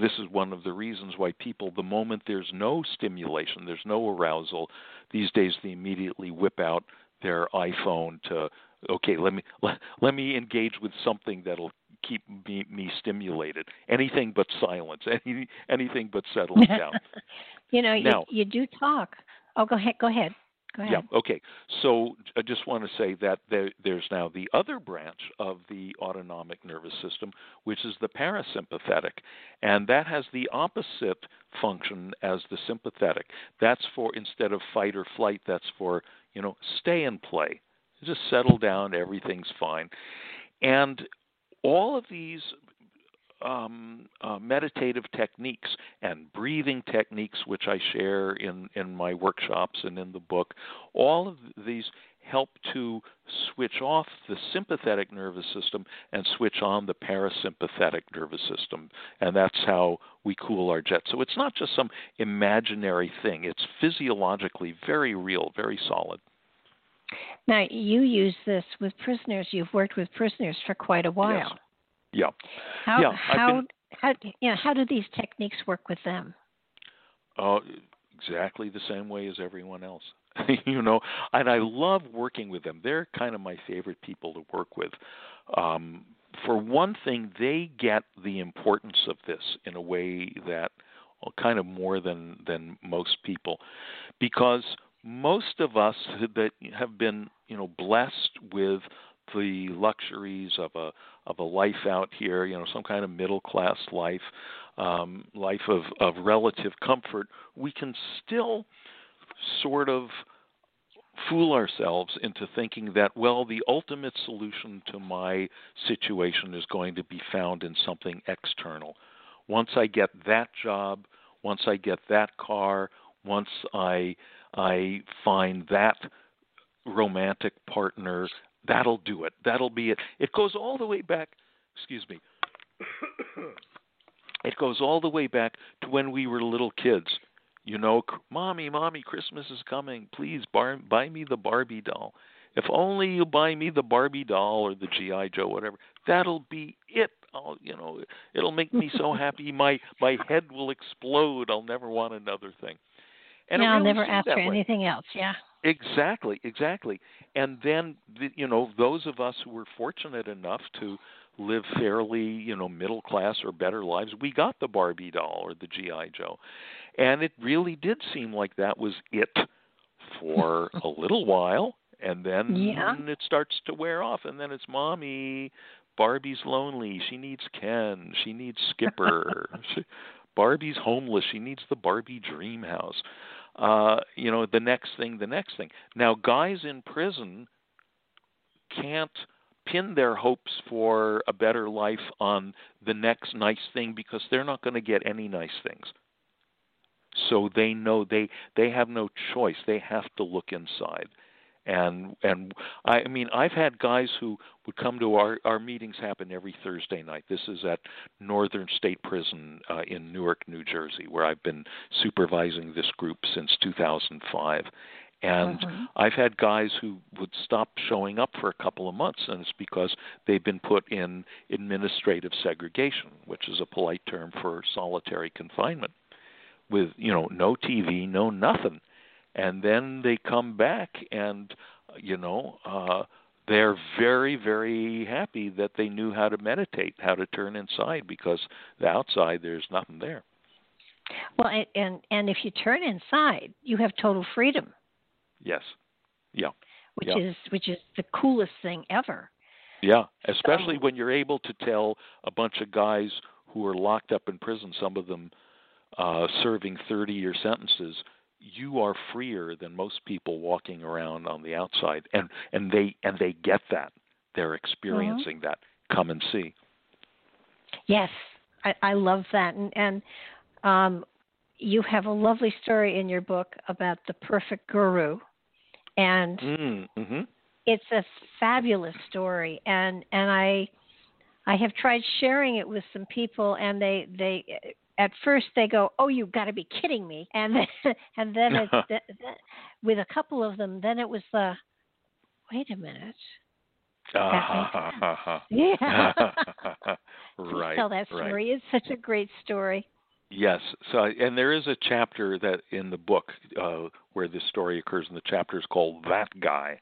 this is one of the reasons why people, the moment there's no stimulation, there's no arousal, these days they immediately whip out their iPhone to okay, let me let, let me engage with something that'll keep me, me stimulated. Anything but silence. Any, anything but settling down. you know, now, you, you do talk. Oh, go ahead. Go ahead. Yeah. Okay. So I just want to say that there, there's now the other branch of the autonomic nervous system, which is the parasympathetic, and that has the opposite function as the sympathetic. That's for instead of fight or flight, that's for you know stay and play. Just settle down. Everything's fine. And all of these um, uh, meditative techniques and breathing techniques, which I share in, in my workshops and in the book, all of these help to switch off the sympathetic nervous system and switch on the parasympathetic nervous system. And that's how we cool our jets. So it's not just some imaginary thing, it's physiologically very real, very solid. Now, you use this with prisoners. You've worked with prisoners for quite a while. Yes. Yeah. How yeah, how been, how yeah, how do these techniques work with them? Uh, exactly the same way as everyone else. you know, and I love working with them. They're kind of my favorite people to work with. Um, for one thing, they get the importance of this in a way that well, kind of more than than most people, because most of us that have been you know blessed with the luxuries of a of a life out here, you know, some kind of middle class life, um, life of, of relative comfort, we can still sort of fool ourselves into thinking that, well, the ultimate solution to my situation is going to be found in something external. Once I get that job, once I get that car, once I I find that romantic partner, That'll do it. That'll be it. It goes all the way back, excuse me. it goes all the way back to when we were little kids. You know, mommy, mommy, Christmas is coming. Please bar- buy me the Barbie doll. If only you buy me the Barbie doll or the GI Joe, whatever. That'll be it. I'll, you know, it'll make me so happy. My my head will explode. I'll never want another thing. And yeah, really I'll never ask for way. anything else. Yeah. Exactly, exactly. And then you know those of us who were fortunate enough to live fairly, you know, middle class or better lives, we got the Barbie doll or the GI Joe. And it really did seem like that was it for a little while and then yeah. it starts to wear off and then it's mommy Barbie's lonely. She needs Ken. She needs Skipper. she, Barbie's homeless. She needs the Barbie dream house uh, you know, the next thing, the next thing. Now, guys in prison can't pin their hopes for a better life on the next nice thing because they're not going to get any nice things. So they know they they have no choice. They have to look inside. And and I, I mean I've had guys who would come to our our meetings happen every Thursday night. This is at Northern State Prison uh, in Newark, New Jersey, where I've been supervising this group since 2005. And Mhm. I've had guys who would stop showing up for a couple of months, and it's because they've been put in administrative segregation, which is a polite term for solitary confinement, with you know no TV, no nothing, and then they come back and you know uh, they're very very happy that they knew how to meditate, how to turn inside, because the outside there's nothing there. Well, and, and and if you turn inside, you have total freedom, Yes, yeah. which Yeah. is which is the coolest thing ever. Yeah, especially So- when you're able to tell a bunch of guys who are locked up in prison, some of them uh, serving 30 year sentences, you are freer than most people walking around on the outside, and and they and they get that. They're experiencing that. Come and see. Yes, I, I love that, and and um, you have a lovely story in your book about the perfect guru, and Mm, hmm it's a fabulous story, and and I I have tried sharing it with some people, and they they at first they go, "Oh, you've got to be kidding me," and then, and then it, th- th- with a couple of them, then it was the, wait a minute, Ah, yeah. Right. tell that right. story. It's such a great story. Yes. So, and there is a chapter that in the book uh, where this story occurs, and the chapter is called "That Guy."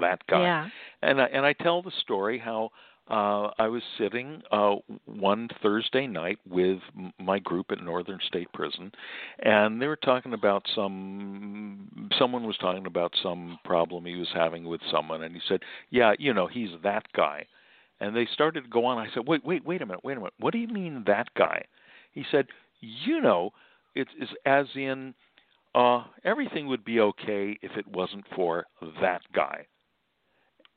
That guy. Yeah. And I, and I tell the story how uh, I was sitting uh, one Thursday night with my group at Northern State Prison, and they were talking about some. Someone was talking about some problem he was having with someone, and he said, "Yeah, you know, he's that guy." And they started to go on. I said, "Wait, wait, wait a minute, wait a minute. What do you mean that guy?" He said, "You know, it's, as in." Uh, everything would be okay if it wasn't for that guy.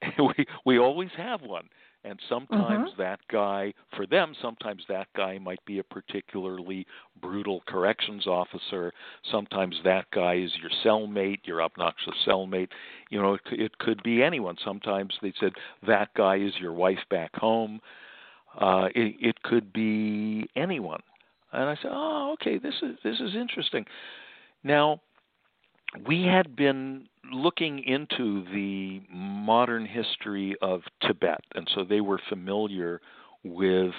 we we always have one and sometimes that guy for them sometimes that guy might be a particularly brutal corrections officer. Sometimes that guy is your cellmate your obnoxious cellmate. You know it, could- it could be anyone. Sometimes they said that guy is your wife back home. Uh it, it could be anyone. And i said oh okay this is this is interesting. Now we had been looking into the modern history of Tibet, and so they were familiar with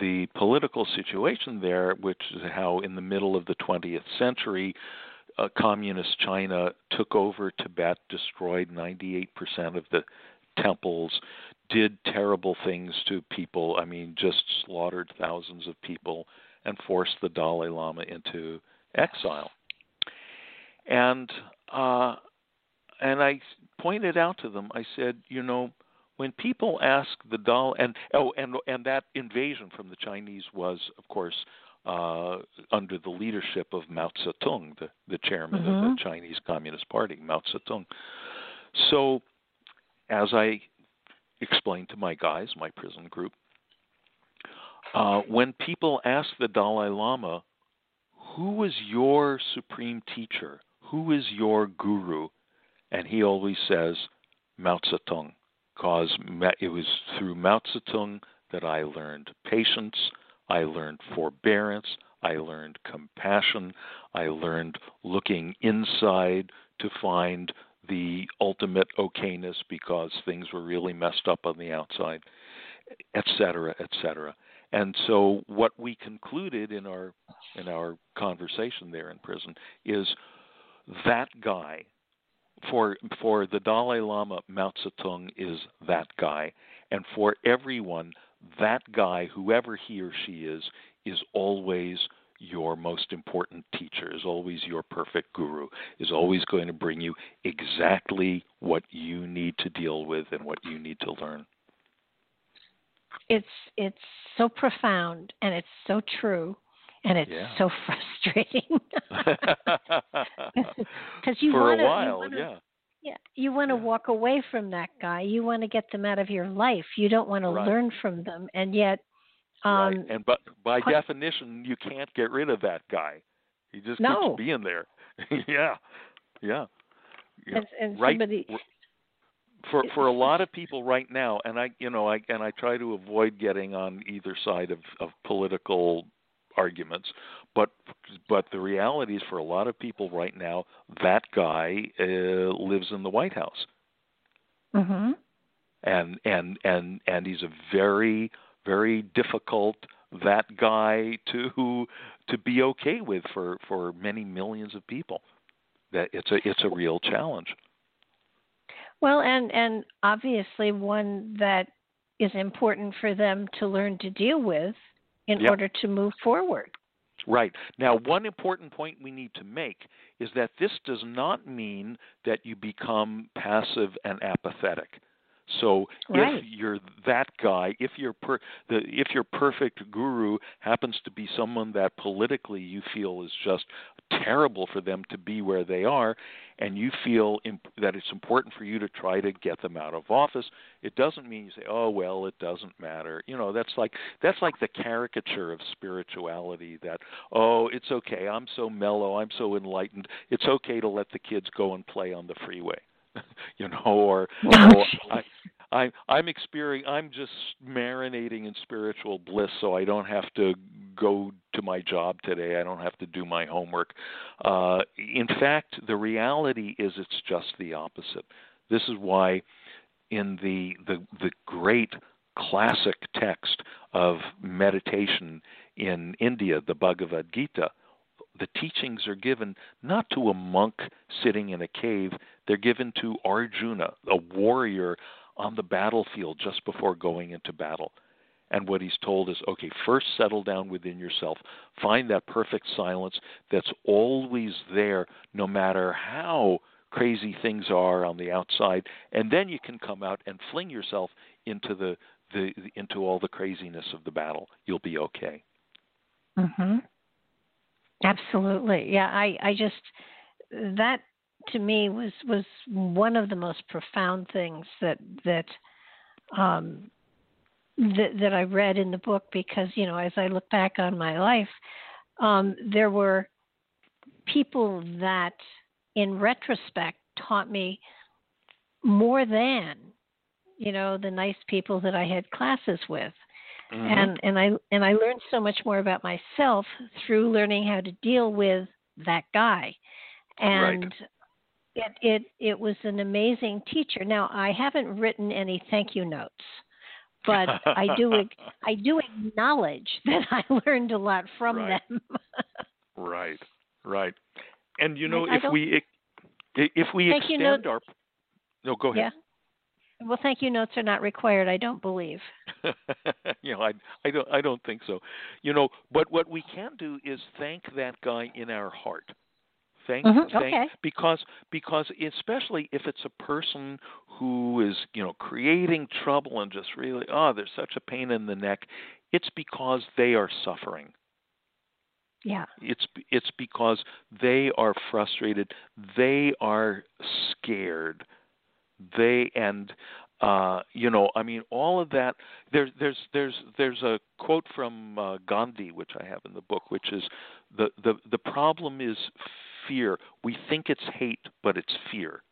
the political situation there, which is how in the middle of the 20th century, uh, communist China took over Tibet, destroyed 98% of the temples, did terrible things to people. I mean, just slaughtered thousands of people and forced the Dalai Lama into exile and uh, and I pointed out to them. I said, you know, when people ask the Dalai, and oh, and and that invasion from the Chinese was, of course, uh, under the leadership of Mao Zedong, the the chairman of Mhm. the Chinese Communist Party, Mao Zedong. So, as I explained to my guys, my prison group, uh, when people ask the Dalai Lama, who was your supreme teacher? Who is your guru? And he always says, Mao Zedong, because it was through Mao Zedong that I learned patience, I learned forbearance, I learned compassion, I learned looking inside to find the ultimate okayness because things were really messed up on the outside, et cetera, et cetera. And so what we concluded in our in our conversation there in prison is that guy. For for the Dalai Lama Mao Zedong is that guy. And for everyone that guy whoever he or she is is always your most important teacher is always your perfect guru is always going to bring you exactly what you need to deal with and what you need to learn. It's it's so profound and it's so true and it's Yeah. so frustrating. Because you want a wanna, yeah yeah, you want to Yeah. walk away from that guy. You want to get them out of your life. You don't want to Right. learn from them, and yet, um, right. And but by quite- definition, you can't get rid of that guy. He just No. keeps being there. yeah, yeah. yeah. and, and right. somebody for for a lot of people right now, and I you know I and I try to avoid getting on either side of of political arguments, but but the reality is for a lot of people right now, that guy uh, lives in the White House. Mm-hmm. And and and and he's a very very difficult that guy to to be okay with for for many millions of people. That it's a it's a real challenge. Well, and and obviously one that is important for them to learn to deal with in yep. order to move forward. Right. Now, one important point we need to make is that this does not mean that you become passive and apathetic. So right. if you're that guy, if your per, the if your perfect guru happens to be someone that politically you feel is just terrible for them to be where they are, and you feel imp- that it's important for you to try to get them out of office, it doesn't mean you say, "Oh well, it doesn't matter." You know, that's like that's like the caricature of spirituality that, "Oh, it's okay. I'm so mellow. I'm so enlightened. It's okay to let the kids go and play on the freeway." you know, or, oh, or I, I I'm experiencing I'm just marinating in spiritual bliss so I don't have to go to my job today. I don't have to do my homework. Uh in fact, the reality is it's just the opposite. This is why in the the the great classic text of meditation in India, the Bhagavad Gita, the teachings are given not to a monk sitting in a cave, they're given to Arjuna, a warrior on the battlefield just before going into battle. And what he's told is okay, first settle down within yourself. Find that perfect silence that's always there, no matter how crazy things are on the outside. And then you can come out and fling yourself into the, the into all the craziness of the battle. You'll be okay. Mhm. Absolutely. Yeah, I I just that to me was was one of the most profound things that that um that that I read in the book because you know as I look back on my life um there were people that in retrospect taught me more than you know the nice people that I had classes with Mm-hmm. and and I and I learned so much more about myself through learning how to deal with that guy and. It it it was an amazing teacher. Now I haven't written any thank you notes, but I do I do acknowledge that I learned a lot from right. them. right, right. And you know, I, I if we if we thank extend you note, our no, go ahead. Yeah. Well, thank you notes are not required. I don't believe. you know, I I don't I don't think so. You know, but what we can do is thank that guy in our heart. Thank, Mhm, thank okay. because because especially if it's a person who is you know creating trouble and just really oh there's such a pain in the neck, it's because they are suffering. Yeah. It's it's because they are frustrated, they are scared, they and uh, you know I mean all of that. There's there's there's there's a quote from uh, Gandhi which I have in the book, which is the the the problem is fear. We think it's hate, but it's fear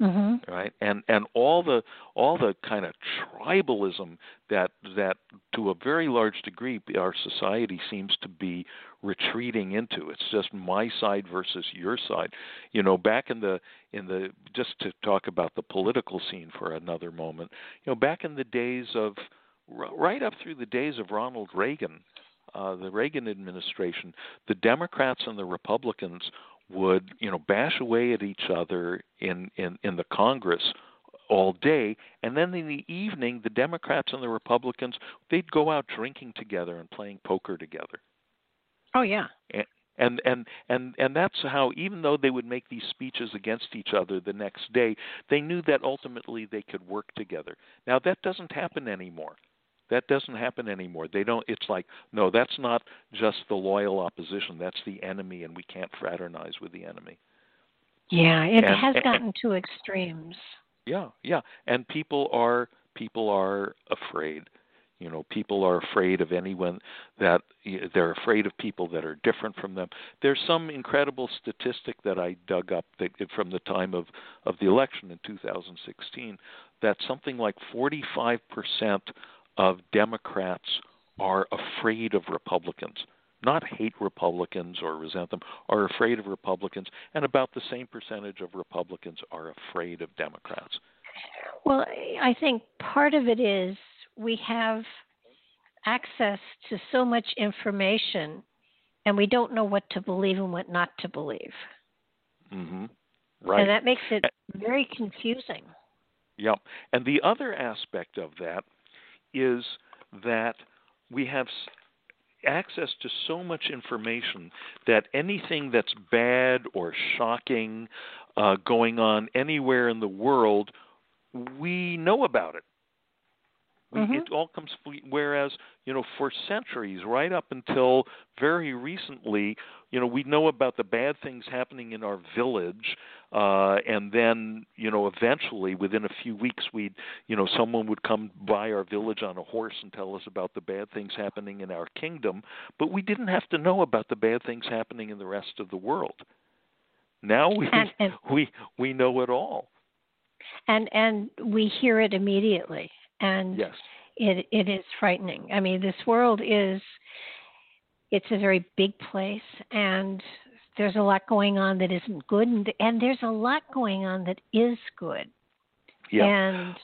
Mhm. right and and all the all the kind of tribalism that that to a very large degree our society seems to be retreating into it's just my side versus your side you know back in the in the just to talk about the political scene for another moment you know back in the days of right up through the days of Ronald Reagan uh, the Reagan administration the Democrats and the Republicans would you know bash away at each other in in in the Congress all day. And then in the evening the Democrats and the Republicans they'd go out drinking together and playing poker together. Oh yeah. and and and and and that's how even though they would make these speeches against each other the next day they knew that ultimately they could work together. Now that doesn't happen anymore that doesn't happen anymore. They don't it's like no that's not just the loyal opposition. That's the enemy and we can't fraternize with the enemy. Yeah, it And- has and- gotten to extremes. yeah yeah. And people are people are afraid. You know, people are afraid of anyone that they're afraid of people that are different from them. There's some incredible statistic that I dug up that, from the time of of the election in 2016 that something like 45% of Democrats are afraid of Republicans. Not hate Republicans or resent them, are afraid of Republicans, and about the same percentage of Republicans are afraid of Democrats. Well, I think part of it is we have access to so much information and we don't know what to believe and what not to believe. Mhm. Right. And that makes it very confusing. Yep. And the other aspect of that is that we have access to so much information that anything that's bad or shocking uh, going on anywhere in the world, we know about it. Mm-hmm. It all comes. Whereas, you know, for centuries, right up until very recently, you know, we know about the bad things happening in our village, uh, and then, you know, eventually, within a few weeks, we'd, you know, someone would come by our village on a horse and tell us about the bad things happening in our kingdom. But we didn't have to know about the bad things happening in the rest of the world. Now we we we know it all. And and we hear it immediately and yes. it it is frightening. I mean, this world is it's a very big place and there's a lot going on that isn't good and, and there's a lot going on that is good. Yeah. And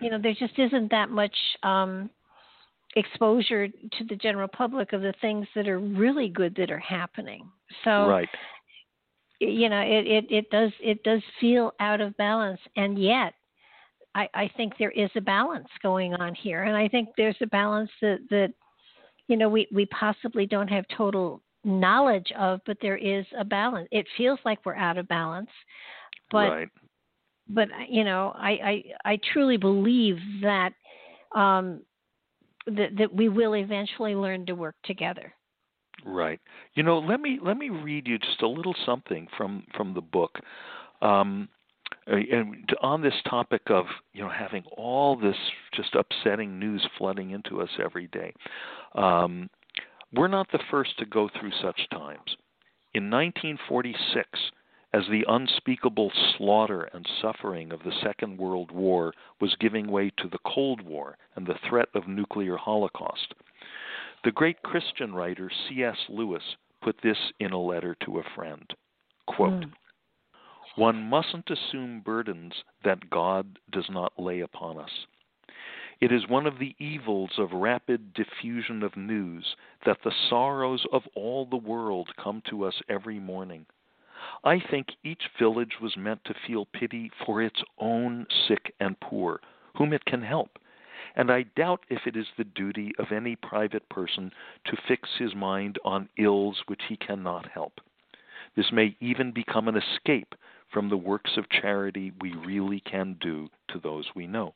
you know, there just isn't that much um exposure to the general public of the things that are really good that are happening. So right. you know, it, it, it does it does feel out of balance and yet I, I think there is a balance going on here, and I think there's a balance that that you know we we possibly don't have total knowledge of, but there is a balance. It feels like we're out of balance, but right. but you know I I, I truly believe that um, that that we will eventually learn to work together. Right. You know, let me let me read you just a little something from from the book. Um, uh, and on this topic of you know having all this just upsetting news flooding into us every day, um, we're not the first to go through such times. In 1946, as the unspeakable slaughter and suffering of the Second World War was giving way to the Cold War and the threat of nuclear holocaust, the great Christian writer C.S. Lewis put this in a letter to a friend. Quote, mm. One mustn't assume burdens that God does not lay upon us. It is one of the evils of rapid diffusion of news that the sorrows of all the world come to us every morning. I think each village was meant to feel pity for its own sick and poor, whom it can help, and I doubt if it is the duty of any private person to fix his mind on ills which he cannot help. This may even become an escape from the works of charity we really can do to those we know.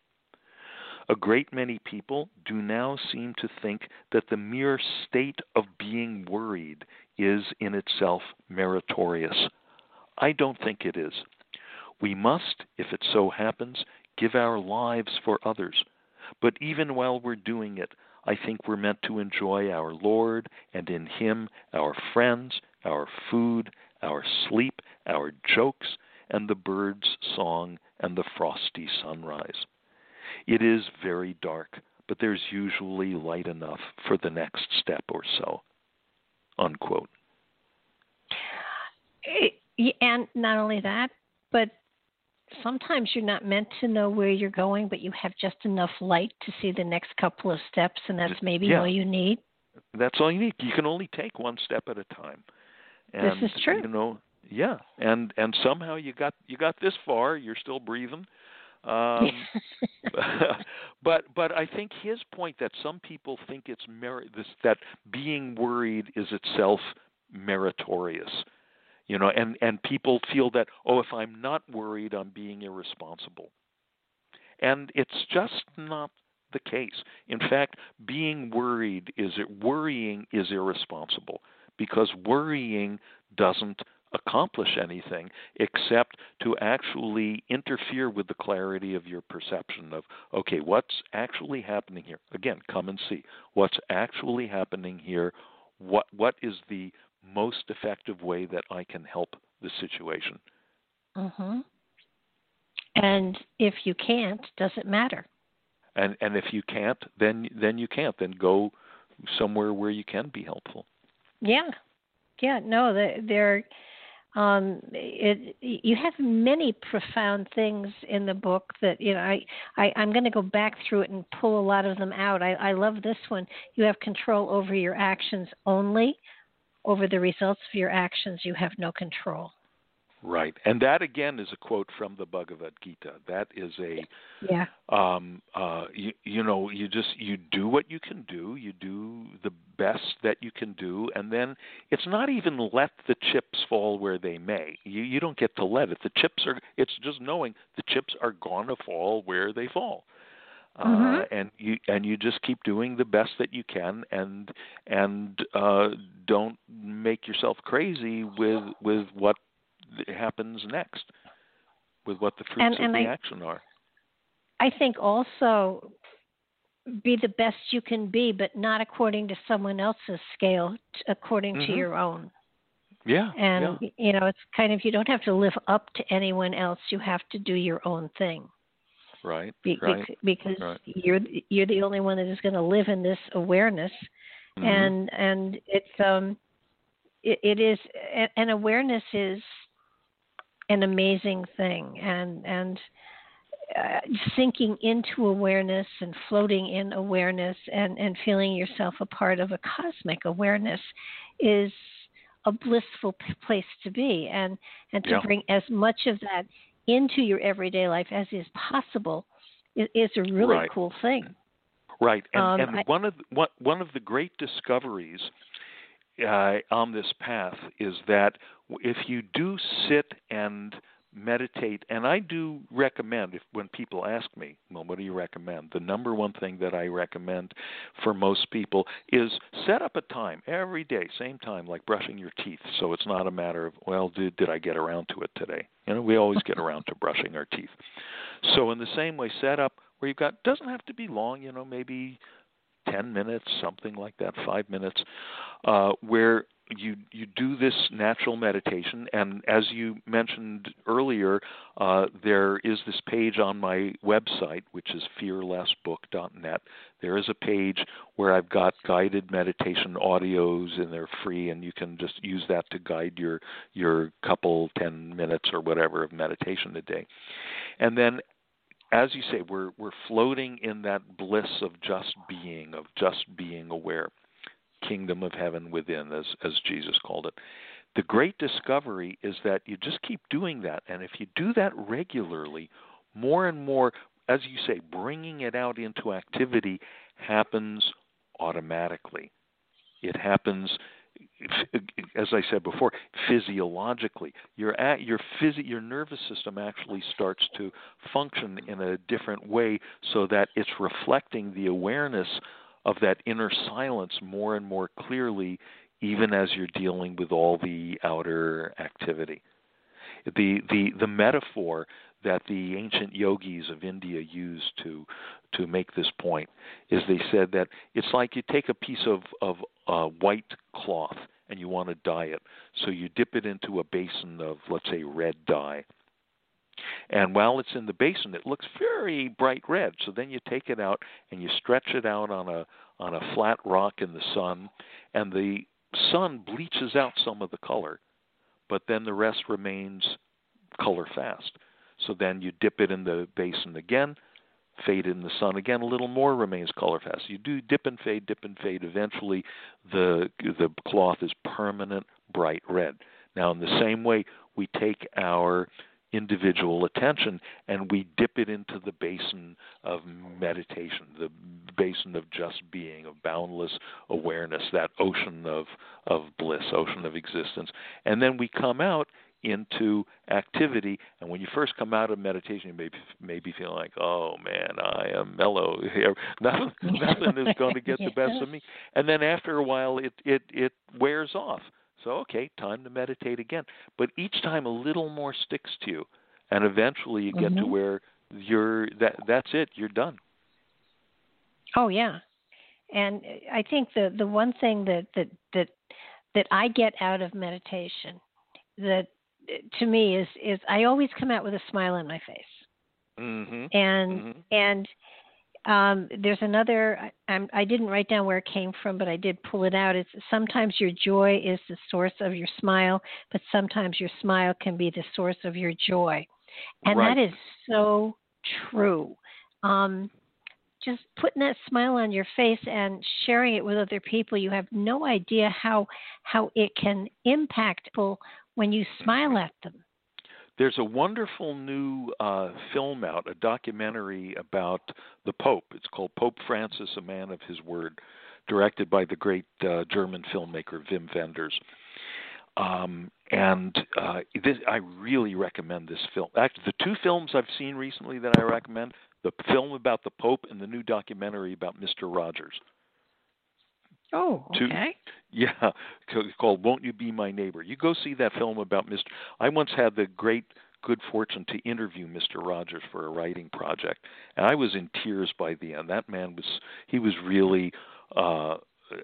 A great many people do now seem to think that the mere state of being worried is in itself meritorious. I don't think it is. We must, if it so happens, give our lives for others. But even while we're doing it, I think we're meant to enjoy our Lord and in Him our friends, our food, our sleep, our jokes, and the bird's song and the frosty sunrise. It is very dark, but there's usually light enough for the next step or so. Unquote. Eh, and not only that, but sometimes you're not meant to know where you're going, but you have just enough light to see the next couple of steps, and that's maybe yeah. all you need. That's all you need. You can only take one step at a time. And, this is true. You know, yeah, and and somehow you got you got this far. You're still breathing. Um, but but I think his point that some people think it's merit this that being worried is itself meritorious. You know, and and people feel that oh, if I'm not worried, I'm being irresponsible. And it's just not the case. In fact, being worried is it worrying is irresponsible because worrying doesn't accomplish anything except to actually interfere with the clarity of your perception of okay what's actually happening here? Again come and see. What's actually happening here? What what is the most effective way that I can help the situation? Mhm and if you can't doesn't matter? And and if you can't then then you can't. Then go somewhere where you can be helpful. Yeah. Yeah no they're um, it, you have many profound things in the book that you know I, I I'm going to go back through it and pull a lot of them out. I, I love this one. You have control over your actions only. Over the results of your actions, you have no control. Right, and that again is a quote from the Bhagavad Gita. That is a yeah. Um, uh, you, you know, you just you do what you can do. You do the best that you can do, and then it's not even let the chips fall where they may. You you don't get to let it. The chips are. It's just knowing the chips are going to fall where they fall. Mm-hmm. Uh, and you and you just keep doing the best that you can and and uh don't make yourself crazy with with what happens next with what the fruits and, of the I, action are. I think also be the best you can be, but not according to someone else's scale, according mm-hmm. to your own. Yeah. And yeah. you know, it's kind of you don't have to live up to anyone else. You have to do your own thing. Right. Be, right. Because right. you're you're the only one that is going to live in this awareness, mm-hmm. and and it's um, it, it is an awareness is an amazing thing, and and uh, sinking into awareness and floating in awareness and, and feeling yourself a part of a cosmic awareness is a blissful p- place to be and and to yeah. bring as much of that into your everyday life as is possible is, is a really right. cool thing right and, um, and I, one of the, one, one of the great discoveries uh, on this path is that if you do sit and meditate and i do recommend if when people ask me well what do you recommend? The number one thing that i recommend for most people is set up a time every day same time like brushing your teeth. So it's not a matter of well did did i get around to it today? You know we always get around to brushing our teeth. So in the same way set up where you've got doesn't have to be long you know maybe 10 minutes something like that 5 minutes uh where you you do this natural meditation. And as you mentioned earlier uh, there is this page on my website which is fearlessbook.net there is a page where i've got guided meditation audios and they're free and you can just use that to guide your your couple 10 minutes or whatever of meditation a day. And then as you say we're we're floating in that bliss of just being of just being aware kingdom of heaven within, as, as Jesus called it. The great discovery is that you just keep doing that. And if you do that regularly, more and more, as you say, bringing it out into activity happens automatically. It happens, as I said before, physiologically. Your at, your phys- your nervous system actually starts to function in a different way, so that it's reflecting the awareness of that inner silence more and more clearly, even as you're dealing with all the outer activity. The the the metaphor that the ancient yogis of India used to to make this point is they said that it's like you take a piece of of uh, white cloth and you want to dye it, so you dip it into a basin of let's say red dye and while it's in the basin, it looks very bright red. So then you take it out and you stretch it out on a on a flat rock in the sun, and the sun bleaches out some of the color, but then the rest remains color fast. So then you dip it in the basin again, fade in the sun again, a little more remains color fast. You do dip and fade, dip and fade. Eventually, the the cloth is permanent bright red. Now, in the same way, we take our individual attention and we dip it into the basin of meditation, the basin of just being, of boundless awareness, that ocean of, of bliss, ocean of existence. And then we come out into activity. And when you first come out of meditation, you may, may be feeling like, oh man, I am mellow here. Nothing, nothing is going to get the best of me. And then after a while, it, it, it wears off So, okay, time to meditate again. But each time a little more sticks to you, and eventually you get mm-hmm. to where you're that that's it, you're done. Oh yeah. And I think the the one thing that that that that I get out of meditation that to me is is I always come out with a smile on my face. Mm-hmm. And mm-hmm. and um, there's another. I, I didn't write down where it came from, but I did pull it out. It's sometimes your joy is the source of your smile, but sometimes your smile can be the source of your joy, and right. that is so true. Um, just putting that smile on your face and sharing it with other people, you have no idea how how it can impact people when you smile at them. There's a wonderful new uh, film out, a documentary about the Pope. It's called Pope Francis, a Man of His Word, directed by the great uh, German filmmaker Wim Wenders. Um, and uh, this, I really recommend this film. Actually, the two films I've seen recently that I recommend: the film about the Pope and the new documentary about Mr. Rogers. Oh, okay. Two, yeah, called "Won't You Be My Neighbor." You go see that film about Mr. I once had the great good fortune to interview Mr. Rogers for a writing project, and I was in tears by the end. That man was he was really uh,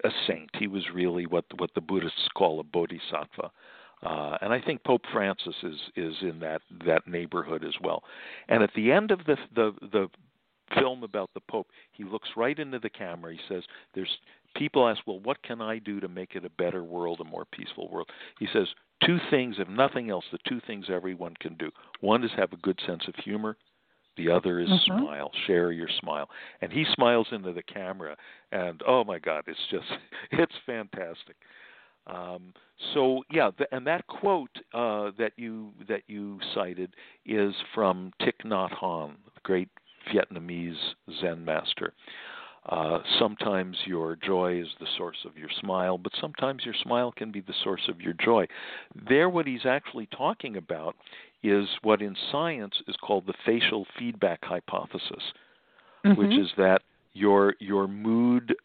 a saint. He was really what what the Buddhists call a bodhisattva. Uh, and I think Pope Francis is is in that that neighborhood as well. And at the end of the the the film about the Pope, he looks right into the camera. He says, "There's people ask, well, what can I do to make it a better world, a more peaceful world? He says, two things, if nothing else, the two things everyone can do. One is have a good sense of humor. The other is mm-hmm. smile. Share your smile. And he smiles into the camera, and oh my God, it's just, it's fantastic. Um, so yeah, the, and that quote uh, that you that you cited is from Thich Nhat Hanh, the great Vietnamese Zen master. Uh, sometimes your joy is the source of your smile, but sometimes your smile can be the source of your joy. There, what he's actually talking about is what in science is called the facial feedback hypothesis, mm-hmm. which is that your your mood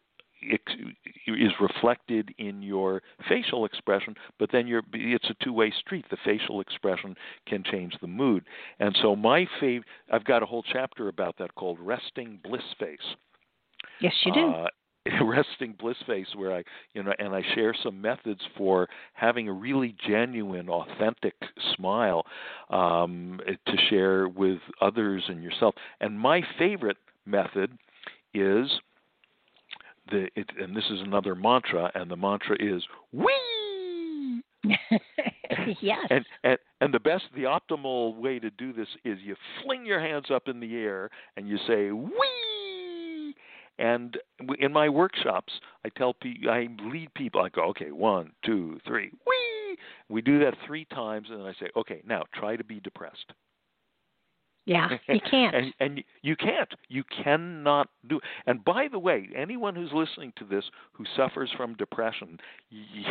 is reflected in your facial expression, but then your it's a two-way street. The facial expression can change the mood, and so my favorite I've got a whole chapter about that called resting bliss face Yes, you do. Uh, resting bliss face where I, you know, and I share some methods for having a really genuine, authentic smile um, to share with others and yourself. And my favorite method is the, it, and this is another mantra, and the mantra is "Wee." yes. And, and and the best, the optimal way to do this is you fling your hands up in the air and you say "Wee." And in my workshops, I tell people, I lead people. I go, okay, one, two, three, wee. We do that three times, and then I say, okay, now try to be depressed. Yeah, you can't. and, and you can't. You cannot do. And by the way, anyone who's listening to this who suffers from depression,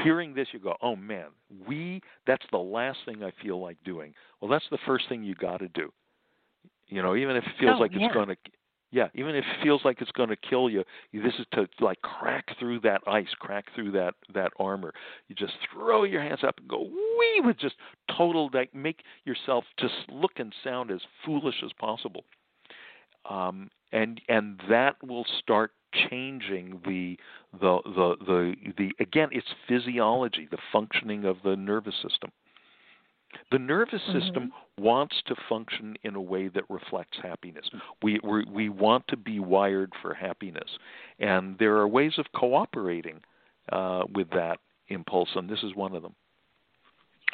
hearing this, you go, "Oh man, we. That's the last thing I feel like doing." Well, that's the first thing you got to do. You know, even if it feels oh, like yeah. it's going to yeah, even if it feels like it's going to kill you, this is to like crack through that ice, crack through that that armor. You just throw your hands up and go wee with just total like make yourself just look and sound as foolish as possible. Um, and and that will start changing the the the the the again it's physiology, the functioning of the nervous system. The nervous system mm-hmm. wants to function in a way that reflects happiness. We we we want to be wired for happiness, and there are ways of cooperating uh, with that impulse, and this is one of them.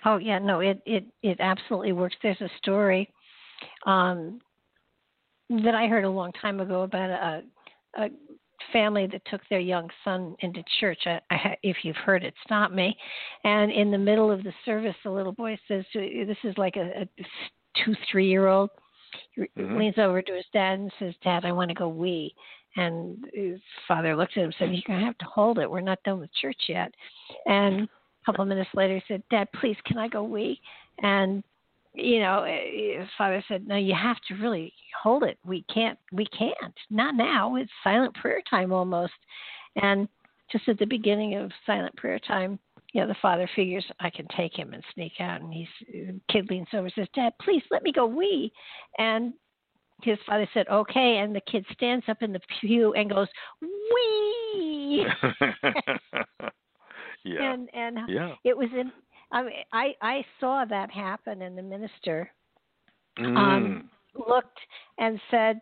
Oh yeah, no, it it it absolutely works. There's a story um, that I heard a long time ago about a, a family that took their young son into church. I, I, if you've heard it, stop me. And in the middle of the service, the little boy says, "This is like a, a two, three year old." Mm-hmm. Leans over to his dad and says, "Dad, I want to go wee." And his father looks at him and said, "You're gonna have to hold it. We're not done with church yet." And a couple of minutes later, he said, "Dad, please, can I go wee?" And you know, eh, father said, "No, you have to really hold it. We can't. We can't. Not now. It's silent prayer time almost." And just at the beginning of silent prayer time, you know, the father figures I can take him and sneak out, and he's the kid leans over and says, "Dad, please let me go wee," and his father said, "Okay," and the kid stands up in the pew and goes, "Wee!" yeah. And and yeah. it was in. I mean, I I saw that happen, and the minister Mm. um, looked and said,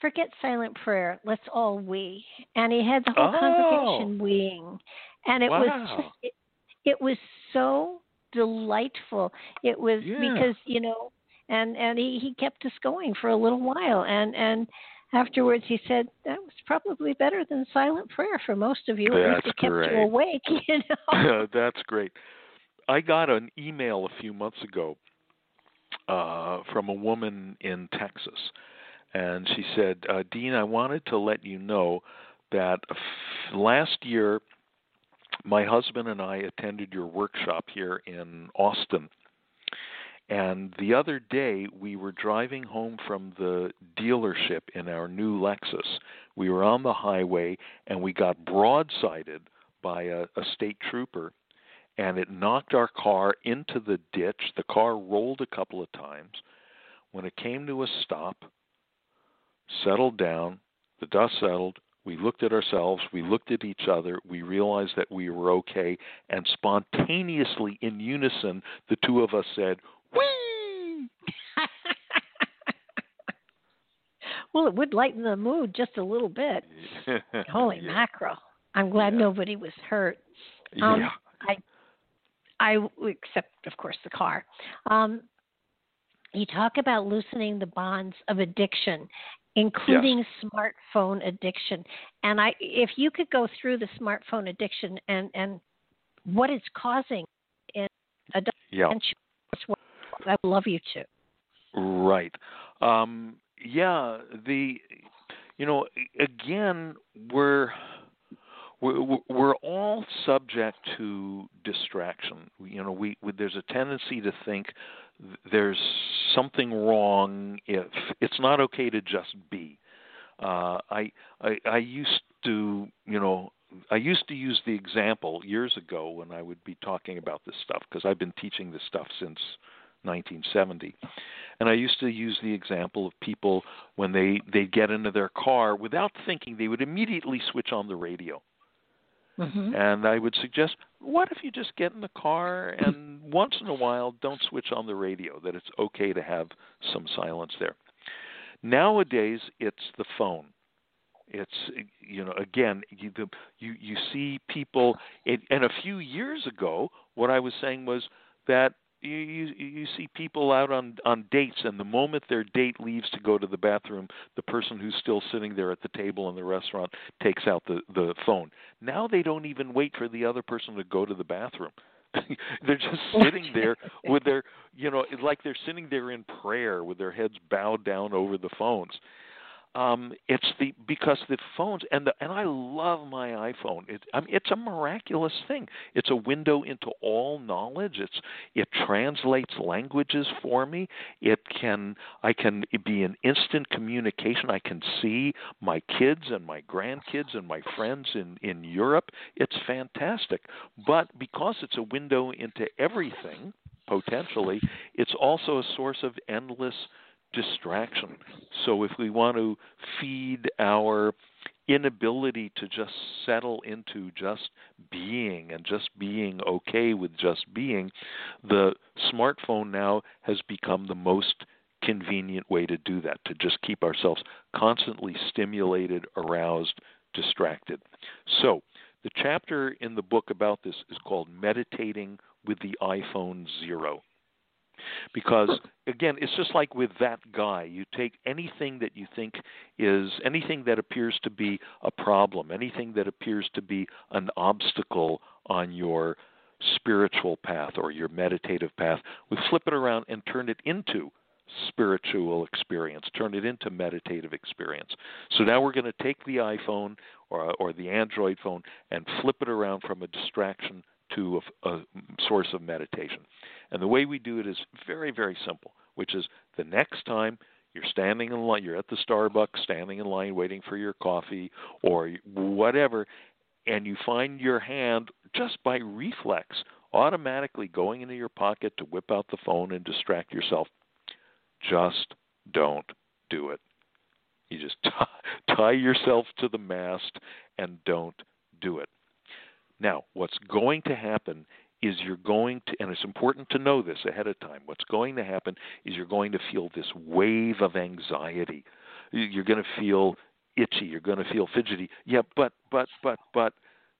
"Forget silent prayer. Let's all we." And he had the whole Oh. congregation weeing, and it was just it, it was so delightful. It was Yeah. because you know, and and he he kept us going for a little while, and and. Afterwards, he said that was probably better than silent prayer for most of you. That's it kept great. you awake, you know. That's great. I got an email a few months ago uh, from a woman in Texas, and she said, uh, "Dean, I wanted to let you know that f- last year my husband and I attended your workshop here in Austin." And the other day, we were driving home from the dealership in our new Lexus. We were on the highway, and we got broadsided by a, a state trooper, and it knocked our car into the ditch. The car rolled a couple of times. When it came to a stop, settled down, the dust settled. We looked at ourselves, we looked at each other, we realized that we were okay, and spontaneously in unison, the two of us said, Whee! well, it would lighten the mood just a little bit. Holy yeah. mackerel! I'm glad Yeah. nobody was hurt. Um, yeah. I, I except of course the car. Um, you talk about loosening the bonds of addiction, including smartphone addiction. And I, if you could go through the smartphone addiction and and what it's causing in adult Yeah. and children, I would love you to. Right. Um, yeah. The, you know, again, we're we're all subject to distraction. You know, we, we there's a tendency to think there's something wrong if it's not okay to just be. Uh, I, I I used to, you know, I used to use the example years ago when I would be talking about this stuff because I've been teaching this stuff since 1970. And I used to use the example of people when they they get into their car without thinking they would immediately switch on the radio. Mm-hmm. And I would suggest, what if you just get in the car and once in a while don't switch on the radio, that it's okay to have some silence there. Nowadays, it's the phone. It's you know again you the, you you see people it, and a few years ago what I was saying was that you, you you see people out on on dates and the moment their date leaves to go to the bathroom the person who's still sitting there at the table in the restaurant takes out the the phone. Now they don't even wait for the other person to go to the bathroom. They're just sitting there with their you know it's like they're sitting there in prayer with their heads bowed down over the phones um it's the because the phones and the and I love my iPhone. It I mean it's a miraculous thing. It's a window into all knowledge. It's it translates languages for me. It can I can be in instant communication. I can see my kids and my grandkids and my friends in in Europe. It's fantastic. But because it's a window into everything potentially, it's also a source of endless distraction. So if we want to feed our inability to just settle into just being and just being okay with just being, the smartphone now has become the most convenient way to do that, to just keep ourselves constantly stimulated, aroused, distracted. So, the chapter in the book about this is called Meditating with the iPhone Zero because again it's just like with that guy. You take anything that you think is anything that appears to be a problem anything that appears to be an obstacle on your spiritual path or your meditative path we flip it around and turn it into spiritual experience turn it into meditative experience. So now we're going to take the iphone or, or the android phone and flip it around from a distraction to a, a source of meditation and the way we do it is very, very simple, which is the next time you're standing in line, you're at the Starbucks, standing in line waiting for your coffee or whatever, and you find your hand just by reflex, automatically going into your pocket to whip out the phone and distract yourself. Just don't do it. You just tie, tie yourself to the mast and don't do it. Now, what's going to happen is you're going to, and it's important to know this ahead of time, what's going to happen is you're going to feel this wave of anxiety. You're going to feel itchy. You're going to feel fidgety. Yeah, but, but, but, but,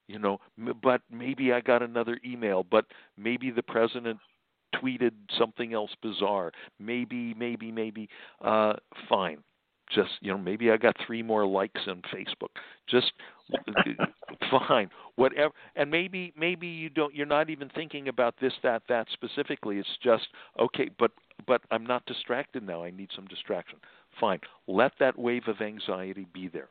you know, but maybe I got another email, but maybe the president tweeted something else bizarre. Maybe, maybe, maybe. Uh, fine. Just you know, maybe I got three more likes on Facebook. Just fine, whatever. And maybe, maybe you don't. You're not even thinking about this, that, that specifically. It's just okay. But, but I'm not distracted now. I need some distraction. Fine. Let that wave of anxiety be there.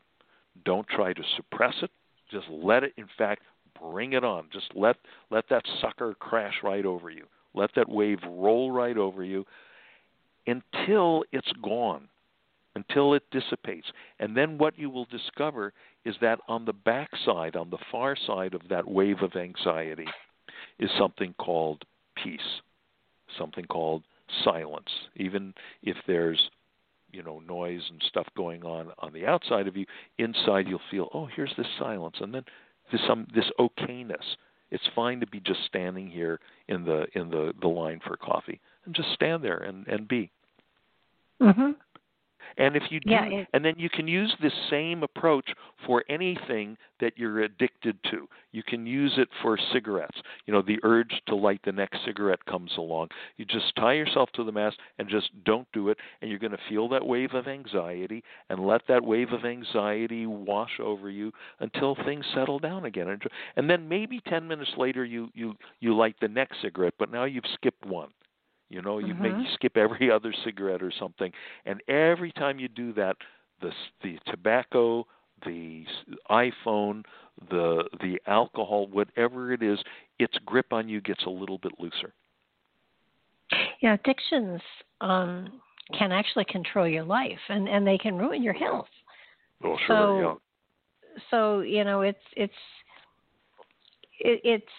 Don't try to suppress it. Just let it. In fact, bring it on. Just let let that sucker crash right over you. Let that wave roll right over you until it's gone, until it dissipates. And then what you will discover is that on the back side, on the far side of that wave of anxiety, is something called peace, something called silence. Even if there's you know noise and stuff going on on the outside of you, inside you'll feel, oh, here's this silence, and then this some this okayness it's fine to be just standing here in the in the the line for coffee and just stand there and and be. Mhm. And if you do, Yeah, and then you can use this same approach for anything that you're addicted to. You can use it for cigarettes. You know, the urge to light the next cigarette comes along. You just tie yourself to the mast and just don't do it, and you're going to feel that wave of anxiety and let that wave of anxiety wash over you until things settle down again. And- And then maybe 10 minutes later you you you light the next cigarette, but now you've skipped one. You know, you Mhm. maybe skip every other cigarette or something, and every time you do that, the the tobacco, the iPhone, the the alcohol, whatever it is, its grip on you gets a little bit looser. Yeah, addictions um, can actually control your life, and and they can ruin your health. Oh, sure. So- So you know, it's it's it, it's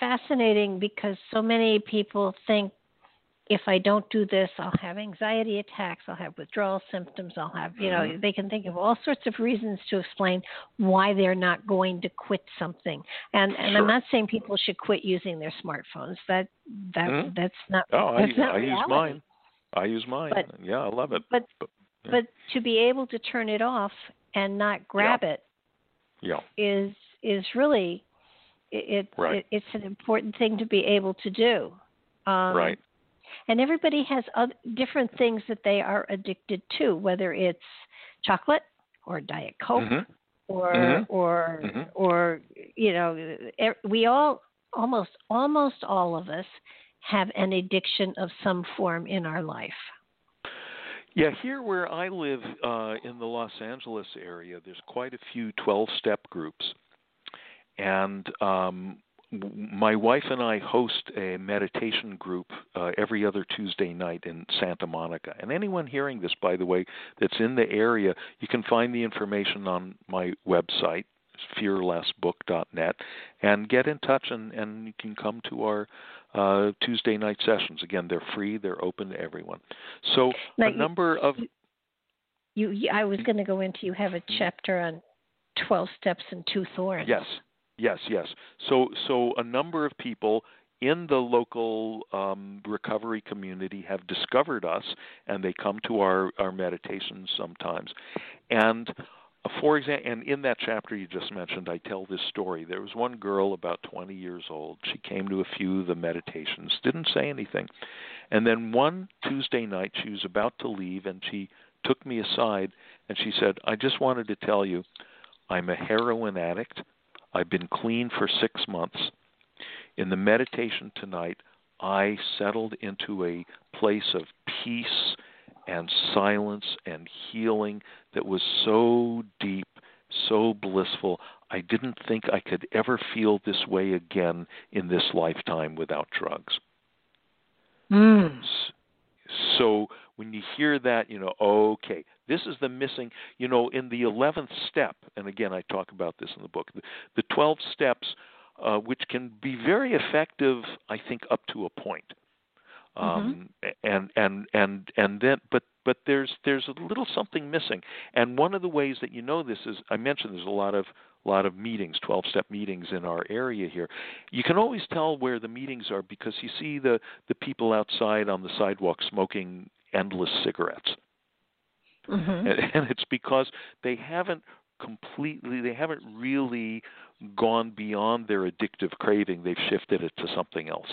fascinating because so many people think if I don't do this, I'll have anxiety attacks, I'll have withdrawal symptoms, I'll have, you know, Mhm. they can think of all sorts of reasons to explain why they're not going to quit something. And and I'm not saying people should quit using their smartphones. That that Mhm. that's not Oh, I, not I use mine. I use mine. But- yeah, I love it. But But- yeah. but to be able to turn it off and not grab it Yeah. is is really it, it, Right. it it's an important thing to be able to do. Um, right. And everybody has other, different things that they are addicted to, whether it's chocolate or diet coke Mhm. or Mhm. or Mhm. or you know we all almost almost all of us have an addiction of some form in our life. Yeah, here where I live uh, in the Los Angeles area, there's quite a few 12 step groups. And um, my wife and I host a meditation group uh, every other Tuesday night in Santa Monica. And anyone hearing this, by the way, that's in the area, you can find the information on my website, fearlessbook.net, and get in touch and, and you can come to our uh, Tuesday night sessions. Again, they're free, they're open to everyone. So Now, a you- number of You, I was going to go into you have a chapter on 12 steps and two thorns. yes, yes, yes. So so a number of people in the local um, recovery community have discovered us, and they come to our our meditations sometimes. And uh, for example, and in that chapter you just mentioned, I tell this story. There was one girl about 20 years old. She came to a few of the meditations, didn't say anything, and then one Tuesday night she was about to leave, and she took me aside and she said, "I just wanted to tell you." I'm a heroin addict. I've been clean for six months. In the meditation tonight, I settled into a place of peace and silence and healing that was so deep, so blissful. I didn't think I could ever feel this way again in this lifetime without drugs. Mm. So when you hear that, you know, okay, this is the missing, you know, in the 11th step, and again, I talk about this in the book, the, the 12 steps uh, which can be very effective, I think, up to a point. Mm-hmm. Um, and and and and then, but but there's there's a little something missing. And one of the ways that you know this is, I mentioned there's a lot of lot of meetings, 12 step meetings in our area here. You can always tell where the meetings are because you see the the people outside on the sidewalk smoking endless cigarettes. Mm-hmm. And, and it's because they haven't completely they haven't really gone beyond their addictive craving. They've shifted it to something else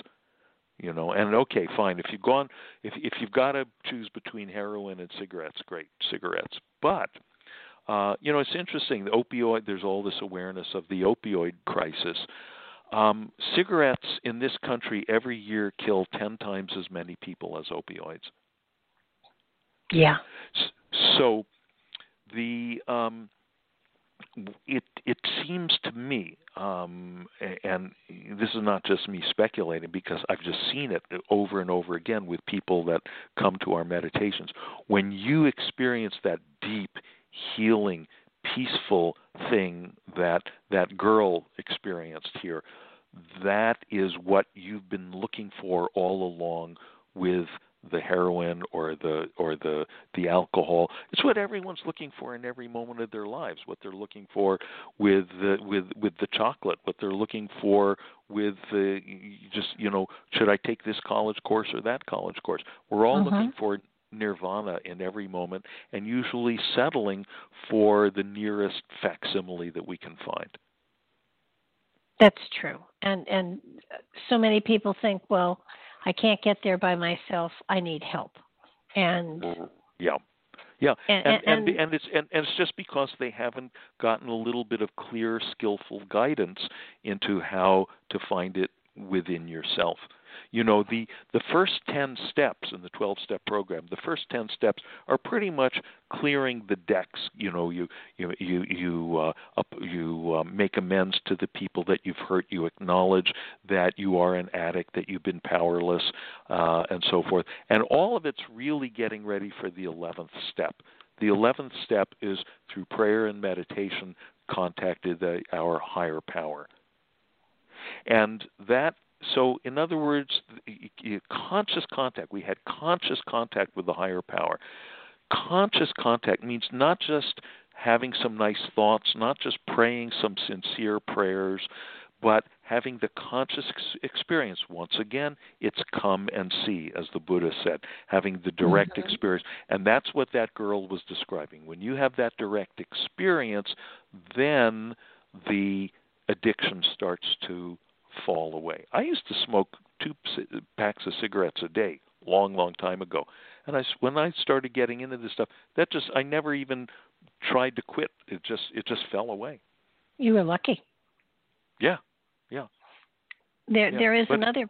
you know? And okay fine. If you've gone if if you've got to choose between heroin and cigarettes great cigarettes. But uh you know it's interesting the opioid there's all this awareness of the opioid crisis. Um cigarettes in this country every year kill 10 times as many people as opioids. Yeah. So the um it it seems to me um and this is not just me speculating because I've just seen it over and over again with people that come to our meditations. When you experience that deep healing peaceful thing that that girl experienced here that is what you've been looking for all along with the heroin or the or the the alcohol it's what everyone's looking for in every moment of their lives what they're looking for with the with with the chocolate what they're looking for with the just you know should i take this college course or that college course we're all Mhm. looking for nirvana in every moment and usually settling for the nearest facsimile that we can find That's true. And and so many people think, well, I can't get there by myself. I need help. And mm, yeah yeah and and and, and, and it's and, and it's just because they haven't gotten a little bit of clear skillful guidance into how to find it within yourself you know the the first 10 steps in the 12 step program the first 10 steps are pretty much clearing the decks. You know you you you you uh, up, you uh, make amends to the people that you've hurt. You acknowledge that you are an addict that you've been powerless uh, and so forth. And all of it's really getting ready for the 11th step. The 11th step is through prayer and meditation contacted the, our higher power. And that so in other words conscious contact we had conscious contact with the higher power. Conscious contact means not just having some nice thoughts not just praying some sincere prayers but having the conscious experience. Once again it's come and see as the buddha said having the direct Mhm. experience. And that's what that girl was describing. When you have that direct experience then the addiction starts to fall away. I used to smoke two packs of cigarettes a day, long, long time ago. And I, when I started getting into this stuff, that just I never even tried to quit. It just it just fell away. you were lucky. Yeah, yeah. There Yeah, there is but- another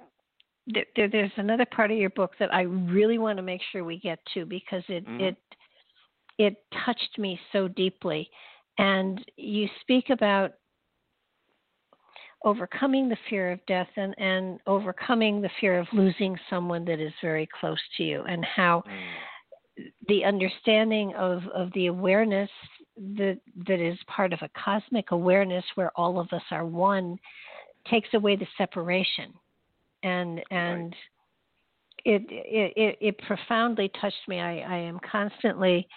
there, there, there's another part of your book that I really want to make sure we get to because it Mhm. it it touched me so deeply. And you speak about overcoming the fear of death and, and overcoming the fear of losing someone that is very close to you and how Mm. the understanding of, of the awareness that that is part of a cosmic awareness where all of us are one takes away the separation. And and it, it it it profoundly touched me. I, I am constantly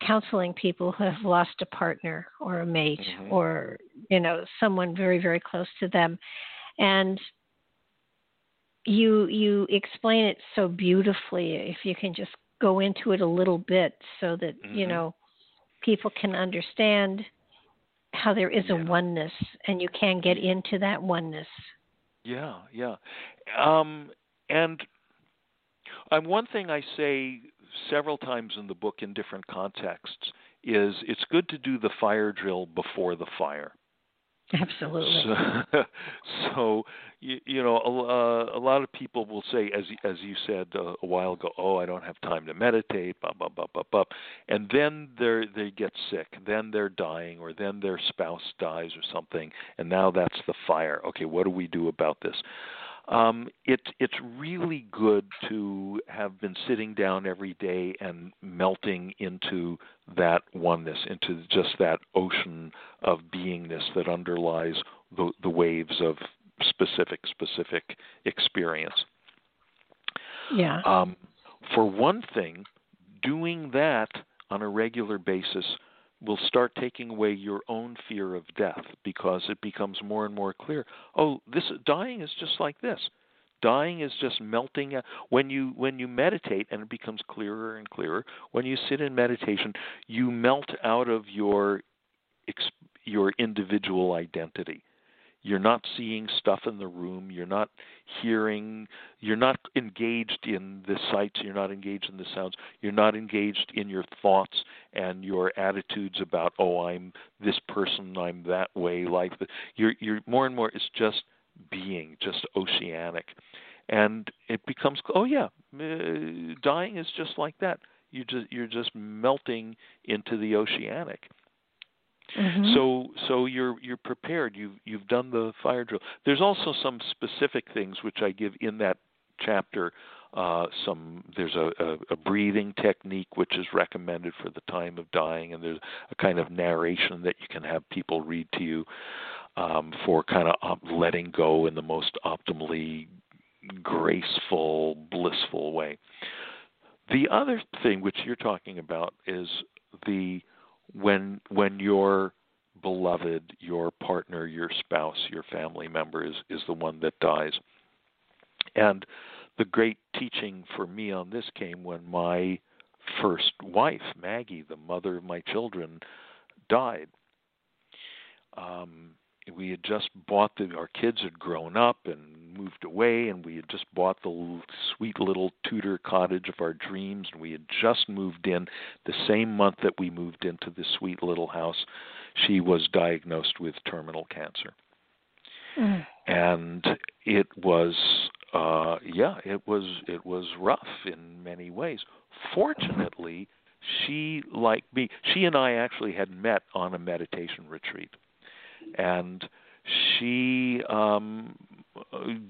counseling people who have lost a partner or a mate Mhm. or you know someone very very close to them and you you explain it so beautifully if you can just go into it a little bit so that you Mhm. know people can understand how there is a oneness and you can get into that oneness Yeah, yeah. Um, and um, one thing I say several times in the book in different contexts is it's good to do the fire drill before the fire. absolutely So, so you, you know, a, uh, a lot of people will say, as as you said uh, a while ago, "Oh, I don't have time to meditate," blah blah blah blah blah, and then they they get sick, then they're dying, or then their spouse dies or something, and now that's the fire. Okay, what do we do about this? Um, it, it's really good to have been sitting down every day and melting into that oneness, into just that ocean of beingness that underlies the the waves of specific specific experience. Yeah. Um, for one thing, doing that on a regular basis will start taking away your own fear of death because it becomes more and more clear. Oh, this dying is just like this. Dying is just melting uh, when you when you meditate and it becomes clearer and clearer. When you sit in meditation, you melt out of your your individual identity you're not seeing stuff in the room you're not hearing you're not engaged in the sights you're not engaged in the sounds you're not engaged in your thoughts and your attitudes about oh i'm this person i'm that way like you're you're more and more it's just being just oceanic. And it becomes oh yeah uh, dying is just like that. You just you're just melting into the oceanic Mm-hmm. So so you're you're prepared. You've you've done the fire drill. There's also some specific things which I give in that chapter. Uh, some there's a, a, a breathing technique which is recommended for the time of dying, and there's a kind of narration that you can have people read to you um, for kind of op- letting go in the most optimally graceful, blissful way. The other thing which you're talking about is the when when your beloved, your partner, your spouse, your family member is, is the one that dies. And the great teaching for me on this came when my first wife, Maggie, the mother of my children, died. Um, we had just bought the our kids had grown up and moved away and we had just bought the sweet little Tudor cottage of our dreams and we had just moved in. The same month that we moved into the sweet little house she was diagnosed with terminal cancer. Mm. and it was uh yeah it was it was rough in many ways. Fortunately she like me she and I actually had met on a meditation retreat. And she um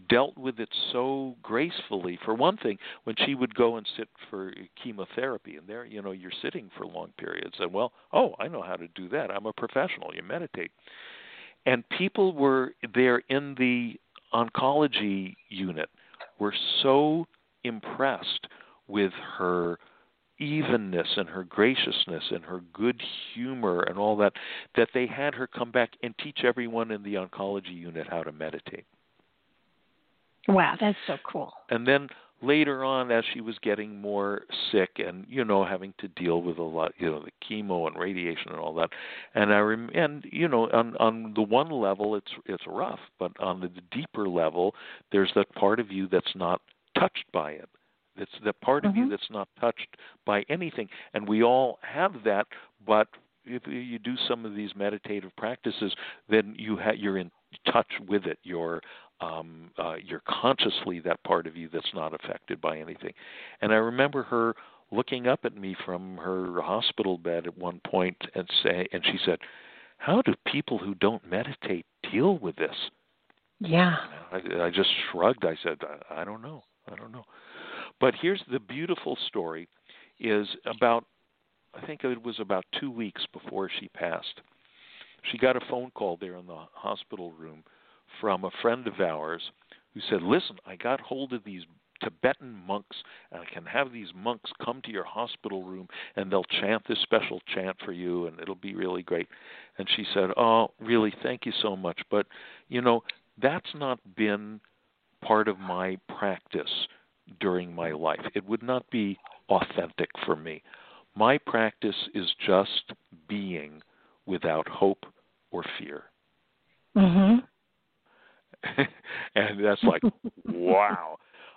dealt with it so gracefully. For one thing when she would go and sit for chemotherapy and there you know you're sitting for long periods and well oh i know how to do that. I'm a professional. You meditate. And people were there in the oncology unit were so impressed with her evenness and her graciousness and her good humor and all that that they had her come back and teach everyone in the oncology unit how to meditate. Wow, that's so cool. And then later on as she was getting more sick and you know having to deal with a lot you know the chemo and radiation and all that and i rem- and you know on on the one level it's it's rough but on the deeper level there's that part of you that's not touched by it it's the part mm-hmm. of you mm-hmm. that's not touched by anything, and we all have that. But if you do some of these meditative practices, then you ha- you're in touch with it. You're um, uh, you're consciously that part of you that's not affected by anything. And I remember her looking up at me from her hospital bed at one point and say, and she said, "How do people who don't meditate deal with this?" Yeah. I, I just shrugged. I said, I, I don't know. I don't know. But here's the beautiful story is about I think it was about 2 weeks before she passed. She got a phone call there in the hospital room from a friend of ours who said, "Listen, I got hold of these Tibetan monks, and I can have these monks come to your hospital room, and they'll chant this special chant for you, and it'll be really great." And she said, "Oh, really? Thank you so much, but you know that's not been part of my practice during my life. It would not be authentic for me. My practice is just being without hope or fear. Mhm. and that's like, wow.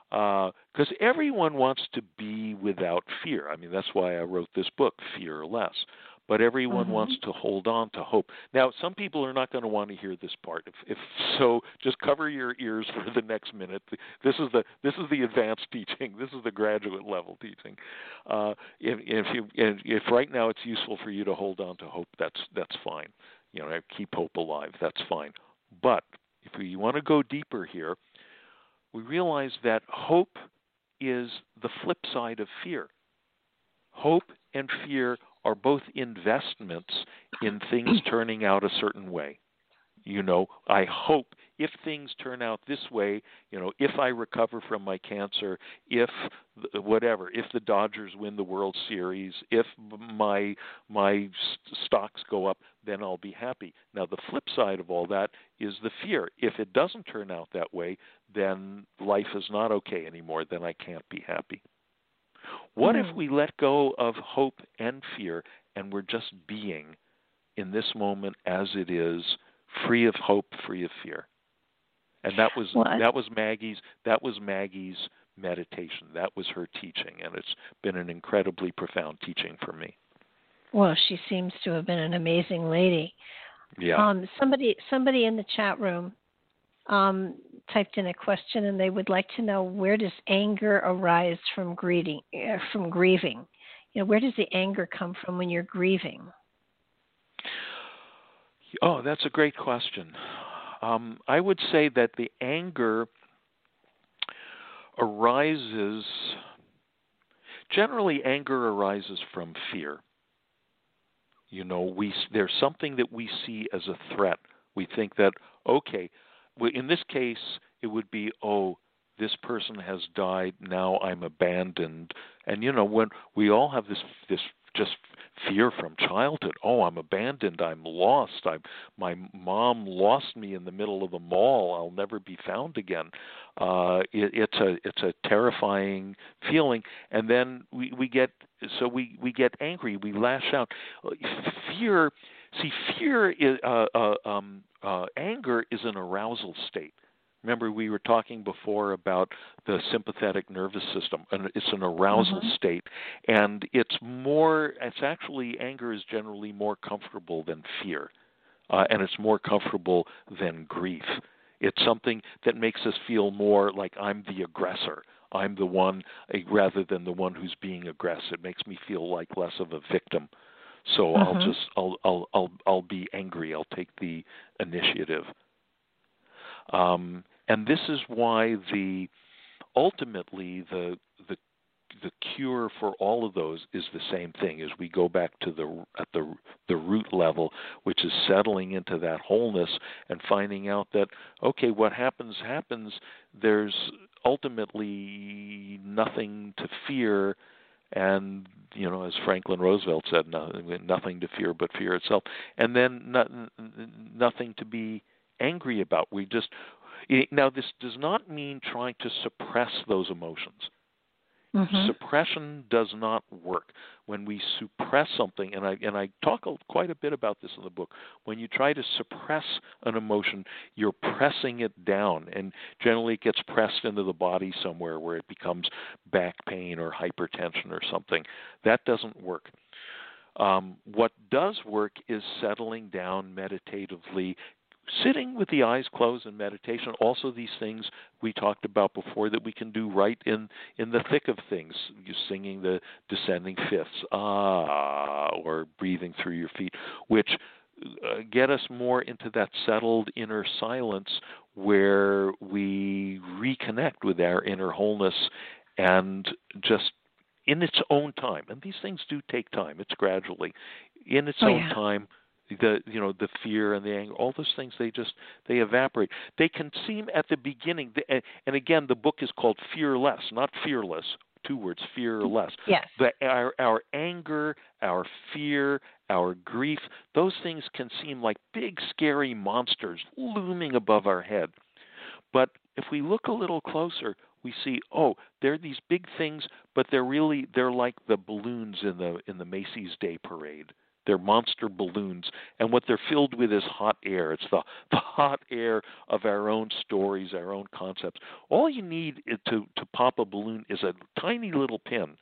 Because uh, everyone wants to be without fear. I mean, that's why I wrote this book, Fearless but everyone mm-hmm. wants to hold on to hope. Now, some people are not going to want to hear this part. If, if so, just cover your ears for the next minute. This is the this is the advanced teaching. This is the graduate level teaching. Uh, if, if you if right now it's useful for you to hold on to hope, that's that's fine. You know, keep hope alive. That's fine. But if you want to go deeper here, we realize that hope is the flip side of fear. Hope and fear are both investments in things turning out a certain way. you know, I hope if things turn out this way, you know, if I recover from my cancer, if whatever, if the Dodgers win the World Series, if my my stocks go up, then I'll be happy. Now the flip side of all that is the fear. If it doesn't turn out that way, then life is not okay anymore, then I can't be happy. What mm. if hmm. we let go of hope and fear and we're just being in this moment as it is, free of hope, free of fear? And that was what? that was Maggie's that was Maggie's meditation. That was her teaching, and it's been an incredibly profound teaching for me. Well, she seems to have been an amazing lady. Yeah. Um, somebody somebody in the chat room um, typed in a question, and they would like to know where does anger arise from grieving? Uh, from grieving, you know, where does the anger come from when you're grieving? Oh, that's a great question. Um, I would say that the anger arises. Generally, anger arises from fear. You know, we there's something that we see as a threat. We think that okay, in this case, it would be oh, this person has died. Now I'm abandoned. And you know, when we all have this this just fear from childhood. Oh, I'm abandoned. I'm lost. I'm my mom lost me in the middle of the mall. I'll never be found again. Uh, it, it's a it's a terrifying feeling, and then we we get so we we get angry. We lash out. Fear. See, fear is uh, uh, um, uh, anger is an arousal state. Remember, we were talking before about the sympathetic nervous system, and it's an arousal mm-hmm. state, and it's more. It's actually anger is generally more comfortable than fear, uh, and it's more comfortable than grief. It's something that makes us feel more like I'm the aggressor. I'm the one, uh, rather than the one who's being aggressed. It makes me feel like less of a victim. So mm-hmm. I'll just I'll I'll I'll I'll be angry. I'll take the initiative. Um, and this is why the ultimately the the the cure for all of those is the same thing as we go back to the at the the root level which is settling into that wholeness and finding out that okay what happens happens there's ultimately nothing to fear. And you know as Franklin Roosevelt said nothing to fear but fear itself. And then not, nothing to be angry about. We just now, this does not mean trying to suppress those emotions. Mm-hmm. Suppression does not work. When we suppress something, and I and I talk quite a bit about this in the book. When you try to suppress an emotion, you're pressing it down, and generally it gets pressed into the body somewhere where it becomes back pain or hypertension or something. That doesn't work. Um, what does work is settling down meditatively, sitting with the eyes closed in meditation also these things we talked about before that we can do right in in the thick of things. You singing the descending fifths ah or breathing through your feet which uh, get us more into that settled inner silence where we reconnect with our inner wholeness and just in its own time. And these things do take time. It's gradually. In its oh, own yeah. time the you know the fear and the anger all those things they just they evaporate. They can seem at the beginning and again the book is called fearless not fearless two words fearless. Yes. The our our anger our fear our grief those things can seem like big scary monsters looming above our head. But if we look a little closer we see oh they're these big things but they're really they're like the balloons in the in the Macy's Day Parade they're monster balloons, and what they're filled with is hot air. It's the, the hot air of our own stories, our own concepts. All you need to, to pop a balloon is a tiny little pin,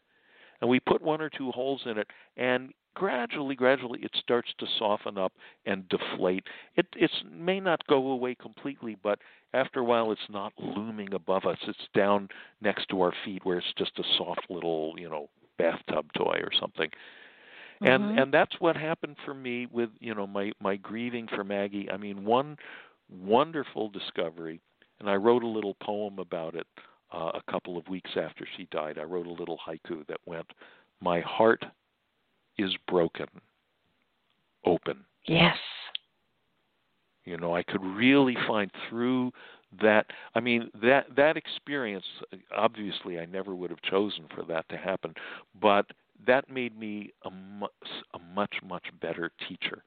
and we put one or two holes in it, and gradually, gradually, it starts to soften up and deflate. It it may not go away completely, but after a while, it's not looming above us. It's down next to our feet, where it's just a soft little, you know, bathtub toy or something and mm-hmm. and that's what happened for me with you know my my grieving for Maggie. I mean, one wonderful discovery, and I wrote a little poem about it uh, a couple of weeks after she died. I wrote a little haiku that went, "My heart is broken, open." Yes. You know, I could really find through that I mean that that experience obviously I never would have chosen for that to happen, but that made me a, mu- a much much better teacher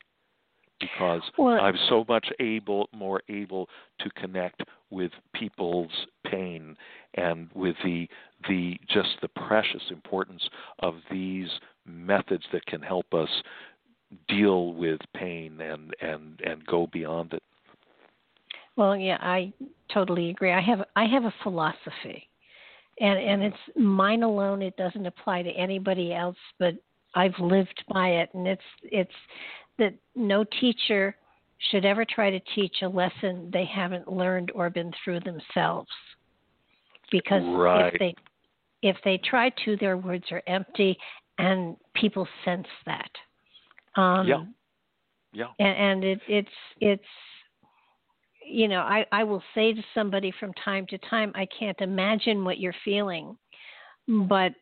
because well, I'm so much able more able to connect with people's pain and with the the just the precious importance of these methods that can help us deal with pain and and and go beyond it. Well, yeah, I totally agree. I have I have a philosophy, and and it's mine alone. It doesn't apply to anybody else, but I've lived by it, and it's it's that no teacher should ever try to teach a lesson they haven't learned or been through themselves, because right. if they if they try to, their words are empty, and people sense that. Um, yeah. Yeah. And, and it, it's it's you know I I will say to somebody from time to time I can't imagine what you're feeling, but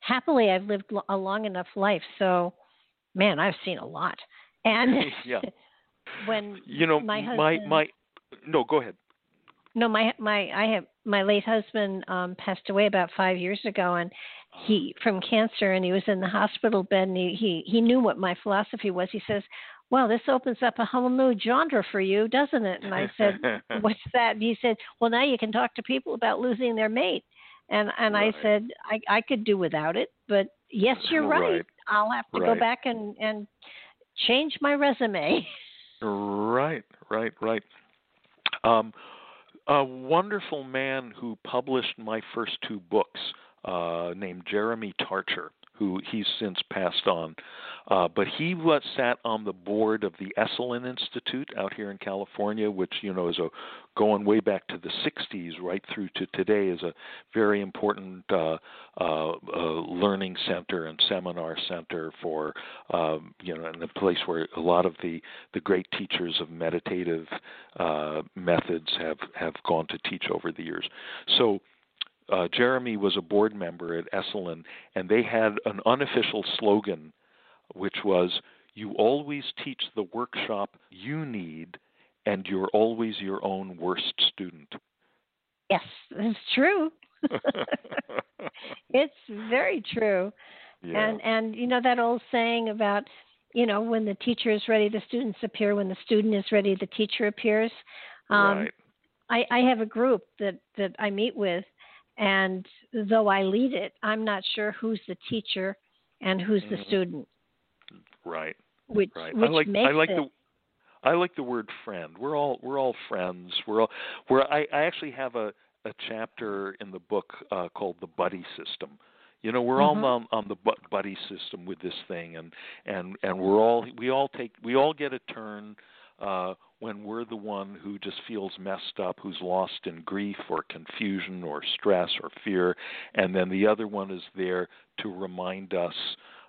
happily I've lived a long enough life so man I've seen a lot. And yeah. when you know my husband, my my no go ahead. No my my I have my late husband um passed away about 5 years ago and he from cancer and he was in the hospital bed and he he, he knew what my philosophy was. He says well this opens up a whole new genre for you doesn't it? And i said what's that? And he said well now you can talk to people about losing their mate. And and right. i said i i could do without it but yes you're right, right. i'll have to right. go back and and change my resume. Right right right. Um a wonderful man who published my first two books uh, named Jeremy Tarcher, who he's since passed on. Uh, but he was sat on the board of the Esalen Institute out here in California, which you know is a going way back to the 60s right through to today is a very important uh, uh, uh, learning center and seminar center for um, you know and a place where a lot of the the great teachers of meditative uh, methods have have gone to teach over the years. So uh, Jeremy was a board member at Esalen, and they had an unofficial slogan, which was "You always teach the workshop you need, and you're always your own worst student." Yes, it's true. it's very true. Yeah. And and you know that old saying about you know when the teacher is ready, the students appear. When the student is ready, the teacher appears. Um, right. I, I have a group that that I meet with, and though I lead it, I'm not sure who's the teacher and who's the Mhm. student. Right. Which Right. which I like makes I like it. the I like the word friend. We're all we're all friends. We're all we're I, I actually have a a chapter in the book uh, called the buddy system. You know, we're Mhm. all on, on the buddy system with this thing, and and and we're all we all take we all get a turn uh, when we're the one who just feels messed up, who's lost in grief or confusion or stress or fear, and then the other one is there to remind us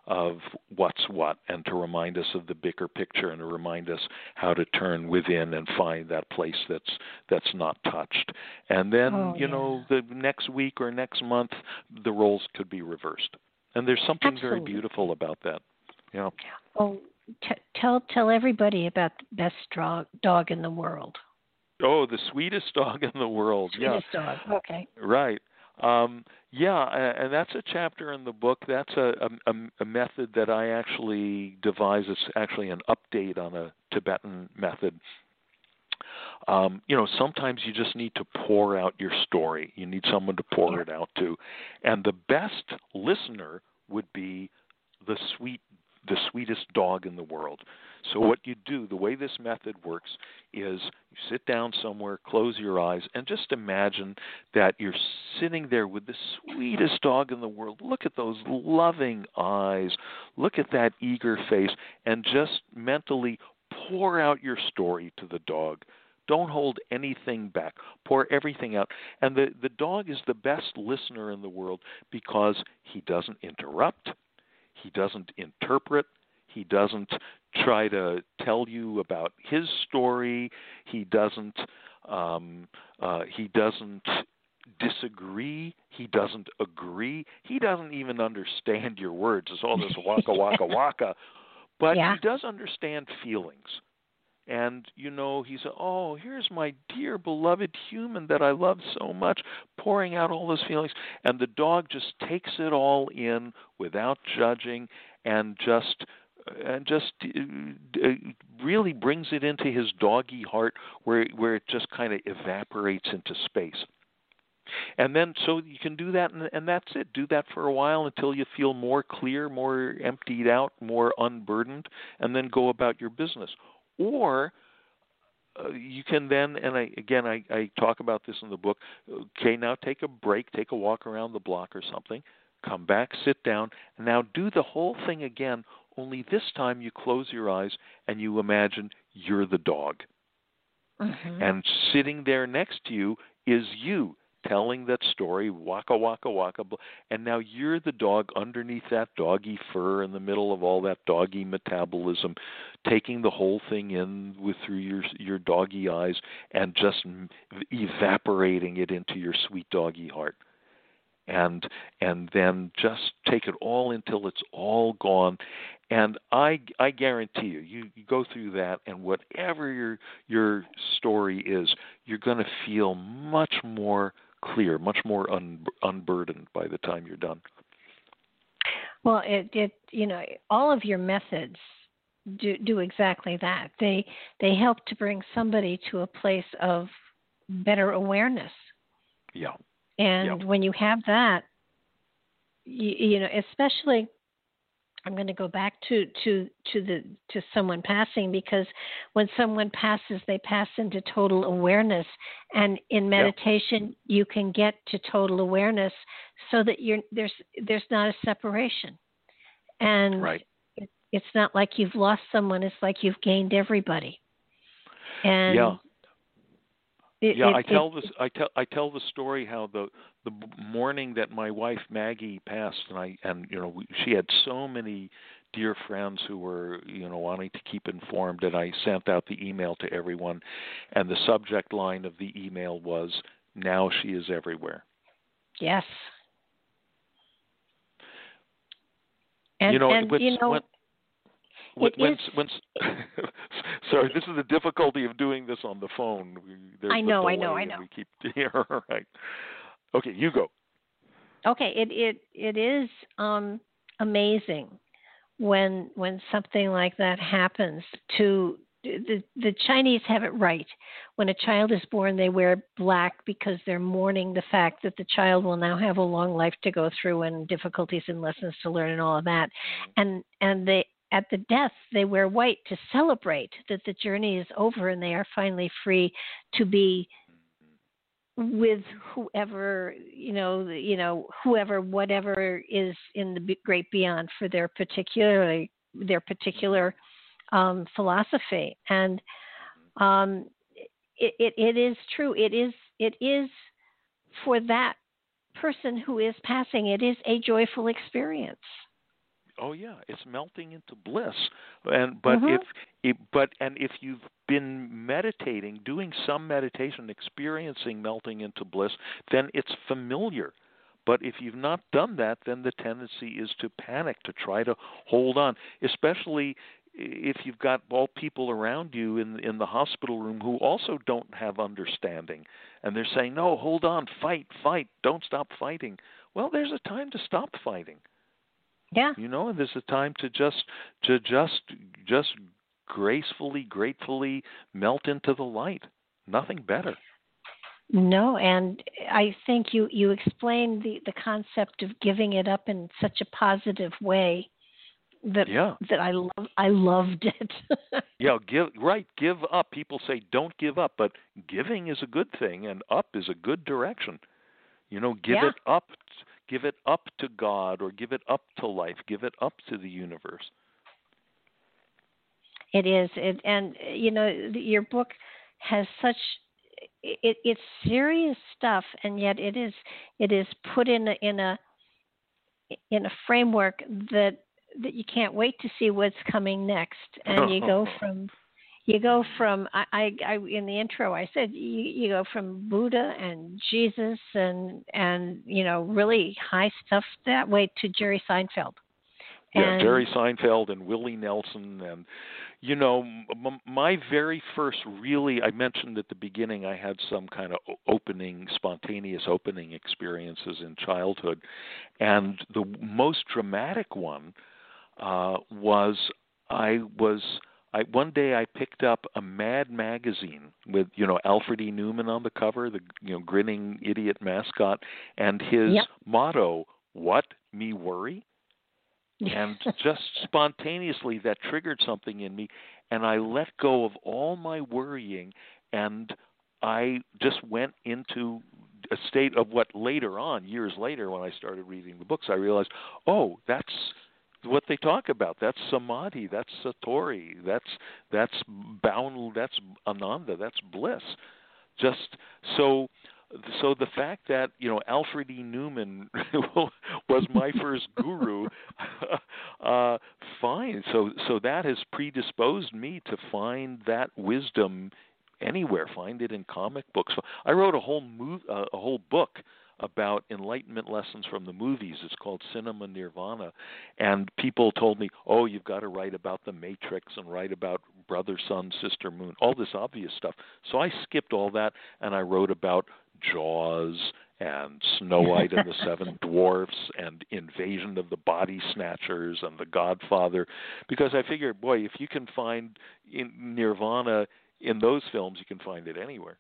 of what's what and to remind us of the bigger picture and to remind us how to turn within and find that place that's that's not touched. And then Oh, you know the next week or next month the roles could be reversed. And there's something very beautiful about that. Yeah. Oh, t- tell tell everybody about the best dog dog in the world. oh the sweetest dog in the world yeah Sweetest dog. Okay. Right. Um, yeah, and that's a chapter in the book. That's a, a, a method that I actually devised. It's actually an update on a Tibetan method. Um, you know, sometimes you just need to pour out your story. You need someone to pour Yeah. it out to, and the best listener would be the sweet, the sweetest dog in the world. So what you do, the way this method works, is you sit down somewhere, close your eyes, and just imagine that you're sitting there with the sweetest dog in the world. Look at those loving eyes. Look at that eager face, and just mentally pour out your story to the dog. Don't hold anything back. Pour everything out. And the, the dog is the best listener in the world because he doesn't interrupt, he doesn't interpret, he doesn't try to tell you about his story. He doesn't um, uh, he doesn't disagree. He doesn't agree. He doesn't even understand your words. It's all this waka waka waka. But Yeah. he does understand feelings. And you know he said oh here's my dear beloved human that i love so much pouring out all those feelings. And the dog just takes it all in without judging and just and just uh, really brings it into his doggy heart where where it just kind of evaporates into space. And then so you can do that and, and that's it. Do that for a while until you feel more clear more emptied out more unburdened and then go about your business or uh, you can then, and I again I, I talk about this in the book. Okay, now take a break, take a walk around the block or something. Come back, sit down, and now do the whole thing again. Only this time you close your eyes and you imagine you're the dog, mm-hmm. and sitting there next to you is you telling that story, waka waka waka, and now you're the dog underneath that doggy fur in the middle of all that doggy metabolism, taking the whole thing in with through your your doggy eyes and just evaporating it into your sweet doggy heart. And and then just take it all until it's all gone, and I I guarantee you, you, you go through that, and whatever your your story is, you're going to feel much more clear, much more un, unburdened by the time you're done. Well, it, it you know all of your methods do do exactly that. They they help to bring somebody to a place of better awareness. Yeah. And yeah. when you have that, you, you know, especially I'm going to go back to to to the to someone passing because when someone passes, they pass into total awareness, and in meditation, you can get to total awareness so that you're there's there's not a separation, and right. it, it's not like you've lost someone; it's like you've gained everybody. And yeah. It, yeah, it, I tell this. I tell I tell the story how the the morning that my wife Maggie passed, and I and you know she had so many dear friends who were you know wanting to keep informed, and I sent out the email to everyone, and the subject line of the email was "Now she is everywhere." Yes. And, you know, and, you know, when, when, when, when, sorry, this is the difficulty of doing this on the phone. There's I know, I know, I know. We keep yeah, right. Okay, you go. Okay, it it it is um, amazing when when something like that happens to the the Chinese have it right. When a child is born, they wear black because they're mourning the fact that the child will now have a long life to go through and difficulties and lessons to learn and all of that. And and they at the death they wear white to celebrate that the journey is over and they are finally free to be with whoever you know you know whoever whatever is in the great beyond for their particularly their particular um, philosophy. And um, it, it, it is true. It is it is for that person who is passing it is a joyful experience oh yeah it's melting into bliss. And but mm-hmm. if it, but and if you've been meditating doing some meditation experiencing melting into bliss then it's familiar. But if you've not done that then the tendency is to panic to try to hold on especially if you've got all people around you in in the hospital room who also don't have understanding. And they're saying no hold on fight fight don't stop fighting. Well there's a time to stop fighting yeah. You know, and there's a time to just to just just gracefully, gratefully melt into the light. Nothing better. No, and I think you you explained the the concept of giving it up in such a positive way that yeah. that I love I loved it. yeah, give right, give up. People say don't give up, but giving is a good thing and up is a good direction. You know, give yeah. it up Give it up to God or give it up to life. Give it up to the universe. It is. It, and, you know, your book has such. It, it's serious stuff, and yet it is it is put in a, in a in a framework that that you can't wait to see what's coming next, and you go from you go from I, I, I in the intro I said you, you go from Buddha and Jesus and and you know really high stuff that way to Jerry Seinfeld. Yeah, Jerry Seinfeld and Willie Nelson and you know, m- my very first really, I mentioned at the beginning, I had some kind of opening, spontaneous opening experiences in childhood. And the most dramatic one uh, was I was. I, one day I picked up a Mad magazine with you know Alfred E. Neuman on the cover, the you know grinning idiot mascot, and his yep. motto, "What me worry." and just spontaneously that triggered something in me and I let go of all my worrying and I just went into a state of what later on years later when I started reading the books I realized oh that's what they talk about that's samadhi that's satori that's that's bound that's ananda that's bliss just so so the fact that you know Alfred E. Neuman was my first guru, uh, fine. So so that has predisposed me to find that wisdom anywhere. Find it in comic books. I wrote a whole move, uh, a whole book about enlightenment lessons from the movies. It's called Cinema Nirvana. And people told me, oh, you've got to write about the Matrix and write about Brother, Sun, Sister, Moon, all this obvious stuff. So I skipped all that and I wrote about Jaws and Snow White and the Seven Dwarfs and Invasion of the Body Snatchers and The Godfather because I figured boy if you can find in Nirvana in those films you can find it anywhere.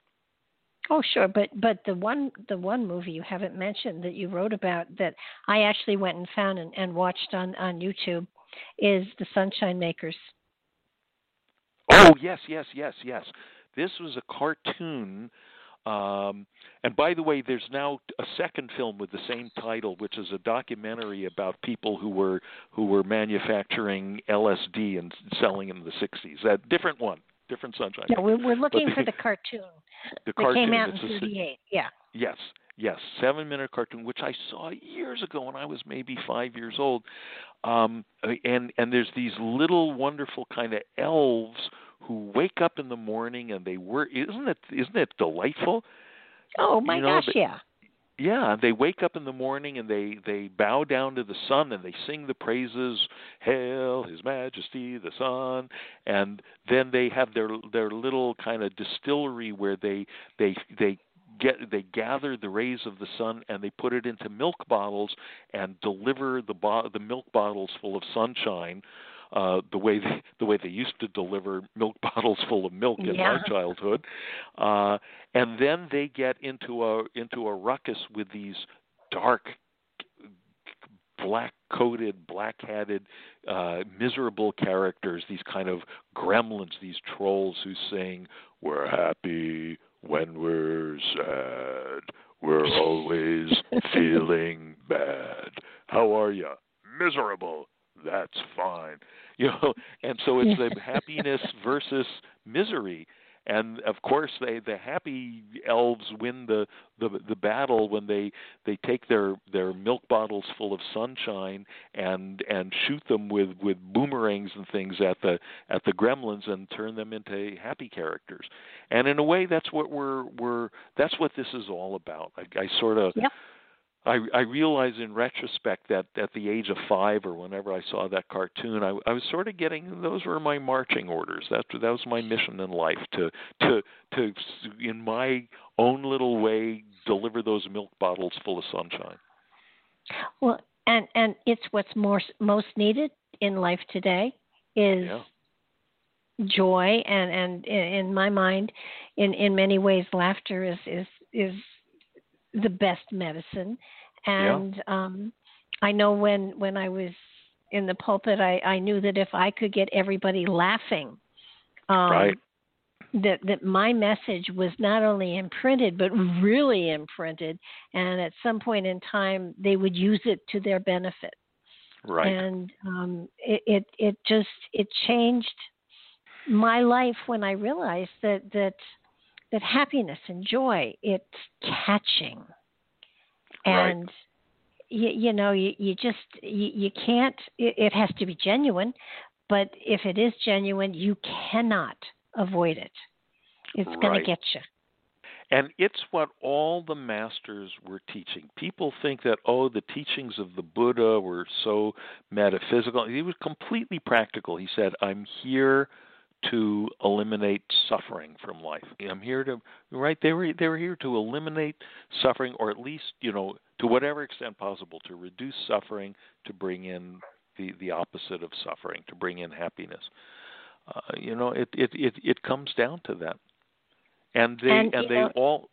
Oh sure, but but the one the one movie you haven't mentioned that you wrote about that I actually went and found and, and watched on on YouTube is The Sunshine Makers. Oh yes, yes, yes, yes. This was a cartoon um, and by the way, there's now a second film with the same title, which is a documentary about people who were who were manufacturing LSD and selling in the 60s. That different one, different Sunshine. Yeah, we're, we're looking the, for the cartoon. The cartoon came out in '38. Yeah. Yes, yes, seven minute cartoon, which I saw years ago when I was maybe five years old. Um, and and there's these little wonderful kind of elves who wake up in the morning and they work. Isn't it isn't it delightful? Oh my you know, gosh, yeah. Yeah, they wake up in the morning and they they bow down to the sun and they sing the praises, hail His Majesty the sun, and then they have their their little kind of distillery where they they they get they gather the rays of the sun and they put it into milk bottles and deliver the bo- the milk bottles full of sunshine uh, the way they, the way they used to deliver milk bottles full of milk in yeah. my childhood, uh, and then they get into a into a ruckus with these dark black coated, black hatted, uh, miserable characters, these kind of gremlins, these trolls who sing, We're happy when we're sad. We're always feeling bad. How are you? Miserable that's fine. You know and so it's the happiness versus misery. And of course they the happy elves win the the the battle when they they take their their milk bottles full of sunshine and and shoot them with with boomerangs and things at the at the gremlins and turn them into happy characters. And in a way that's what we're we're that's what this is all about. I, I sort of yep. I, I realize in retrospect that at the age of five or whenever I saw that cartoon, I, I was sort of getting those were my marching orders. That that was my mission in life to to to in my own little way deliver those milk bottles full of sunshine. Well, and and it's what's more most needed in life today is yeah. joy and and in my mind, in in many ways, laughter is is is the best medicine. And yeah. um, I know when when I was in the pulpit, I, I knew that if I could get everybody laughing, um, right. that that my message was not only imprinted but really imprinted, and at some point in time they would use it to their benefit. Right. And um, it, it it just it changed my life when I realized that that that happiness and joy it's catching and right. you, you know you, you just you, you can't it, it has to be genuine but if it is genuine you cannot avoid it it's right. going to get you and it's what all the masters were teaching. People think that, oh, the teachings of the Buddha were so metaphysical. He was completely practical. He said, I'm here to eliminate suffering from life. I'm here to right they were they were here to eliminate suffering or at least, you know, to whatever extent possible to reduce suffering to bring in the the opposite of suffering, to bring in happiness. Uh, you know, it, it it it comes down to that. And they and, and they know, all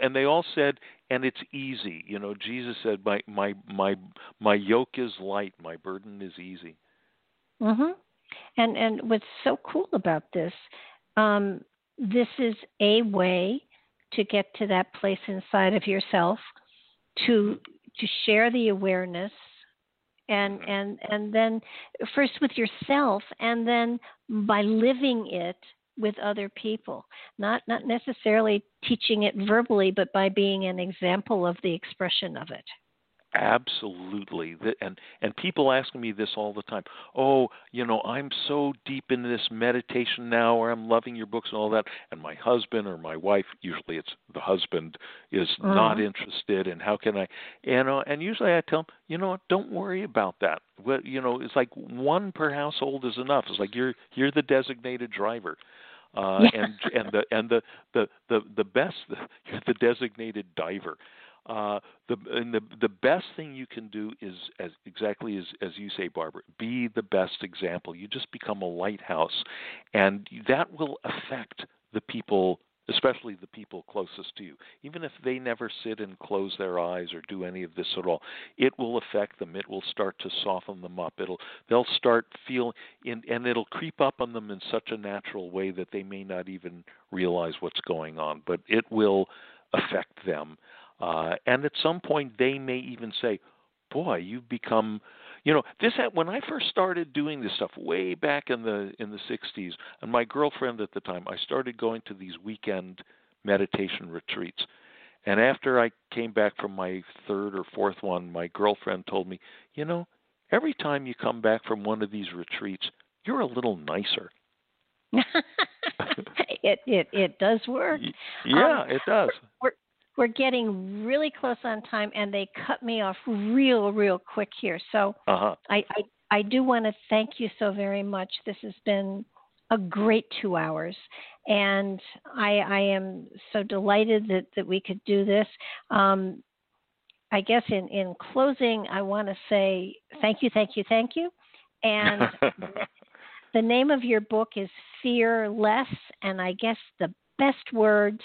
and they all said and it's easy. You know, Jesus said my my my my yoke is light, my burden is easy. Mhm. And and what's so cool about this, um, this is a way to get to that place inside of yourself to to share the awareness and mm-hmm. and and then first with yourself and then by living it with other people not not necessarily teaching it verbally but by being an example of the expression of it Absolutely, and and people ask me this all the time. Oh, you know, I'm so deep in this meditation now, or I'm loving your books and all that, and my husband or my wife, usually it's the husband, is mm. not interested. And how can I, you know? And usually I tell them, you know, what, don't worry about that. What you know, it's like one per household is enough. It's like you're you're the designated driver. Uh, yeah. and and the and the the the, the best you're the designated diver uh, the and the the best thing you can do is as exactly as as you say, Barbara, be the best example. You just become a lighthouse, and that will affect the people especially the people closest to you. Even if they never sit and close their eyes or do any of this at all, it will affect them. It will start to soften them up. It'll they'll start feeling in, and it'll creep up on them in such a natural way that they may not even realize what's going on, but it will affect them. Uh, and at some point, they may even say, "Boy, you've become." You know, this had, when I first started doing this stuff way back in the in the '60s, and my girlfriend at the time, I started going to these weekend meditation retreats. And after I came back from my third or fourth one, my girlfriend told me, "You know, every time you come back from one of these retreats, you're a little nicer." it it it does work. Yeah, um, it does. We're we're getting really close on time, and they cut me off real, real quick here. So uh-huh. I, I, I do want to thank you so very much. This has been a great two hours, and I, I am so delighted that, that we could do this. Um, I guess in, in closing, I want to say thank you, thank you, thank you. And the name of your book is Fear Less, and I guess the best words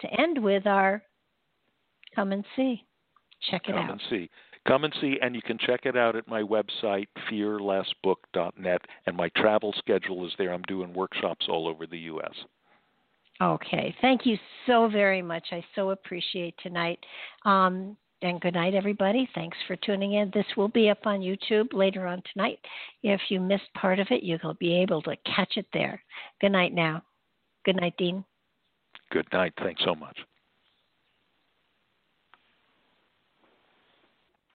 to end with are Come and see. Check it Come out. Come and see. Come and see, and you can check it out at my website, fearlessbook.net, and my travel schedule is there. I'm doing workshops all over the U.S. Okay. Thank you so very much. I so appreciate tonight. Um, and good night, everybody. Thanks for tuning in. This will be up on YouTube later on tonight. If you missed part of it, you'll be able to catch it there. Good night now. Good night, Dean. Good night. Thanks so much.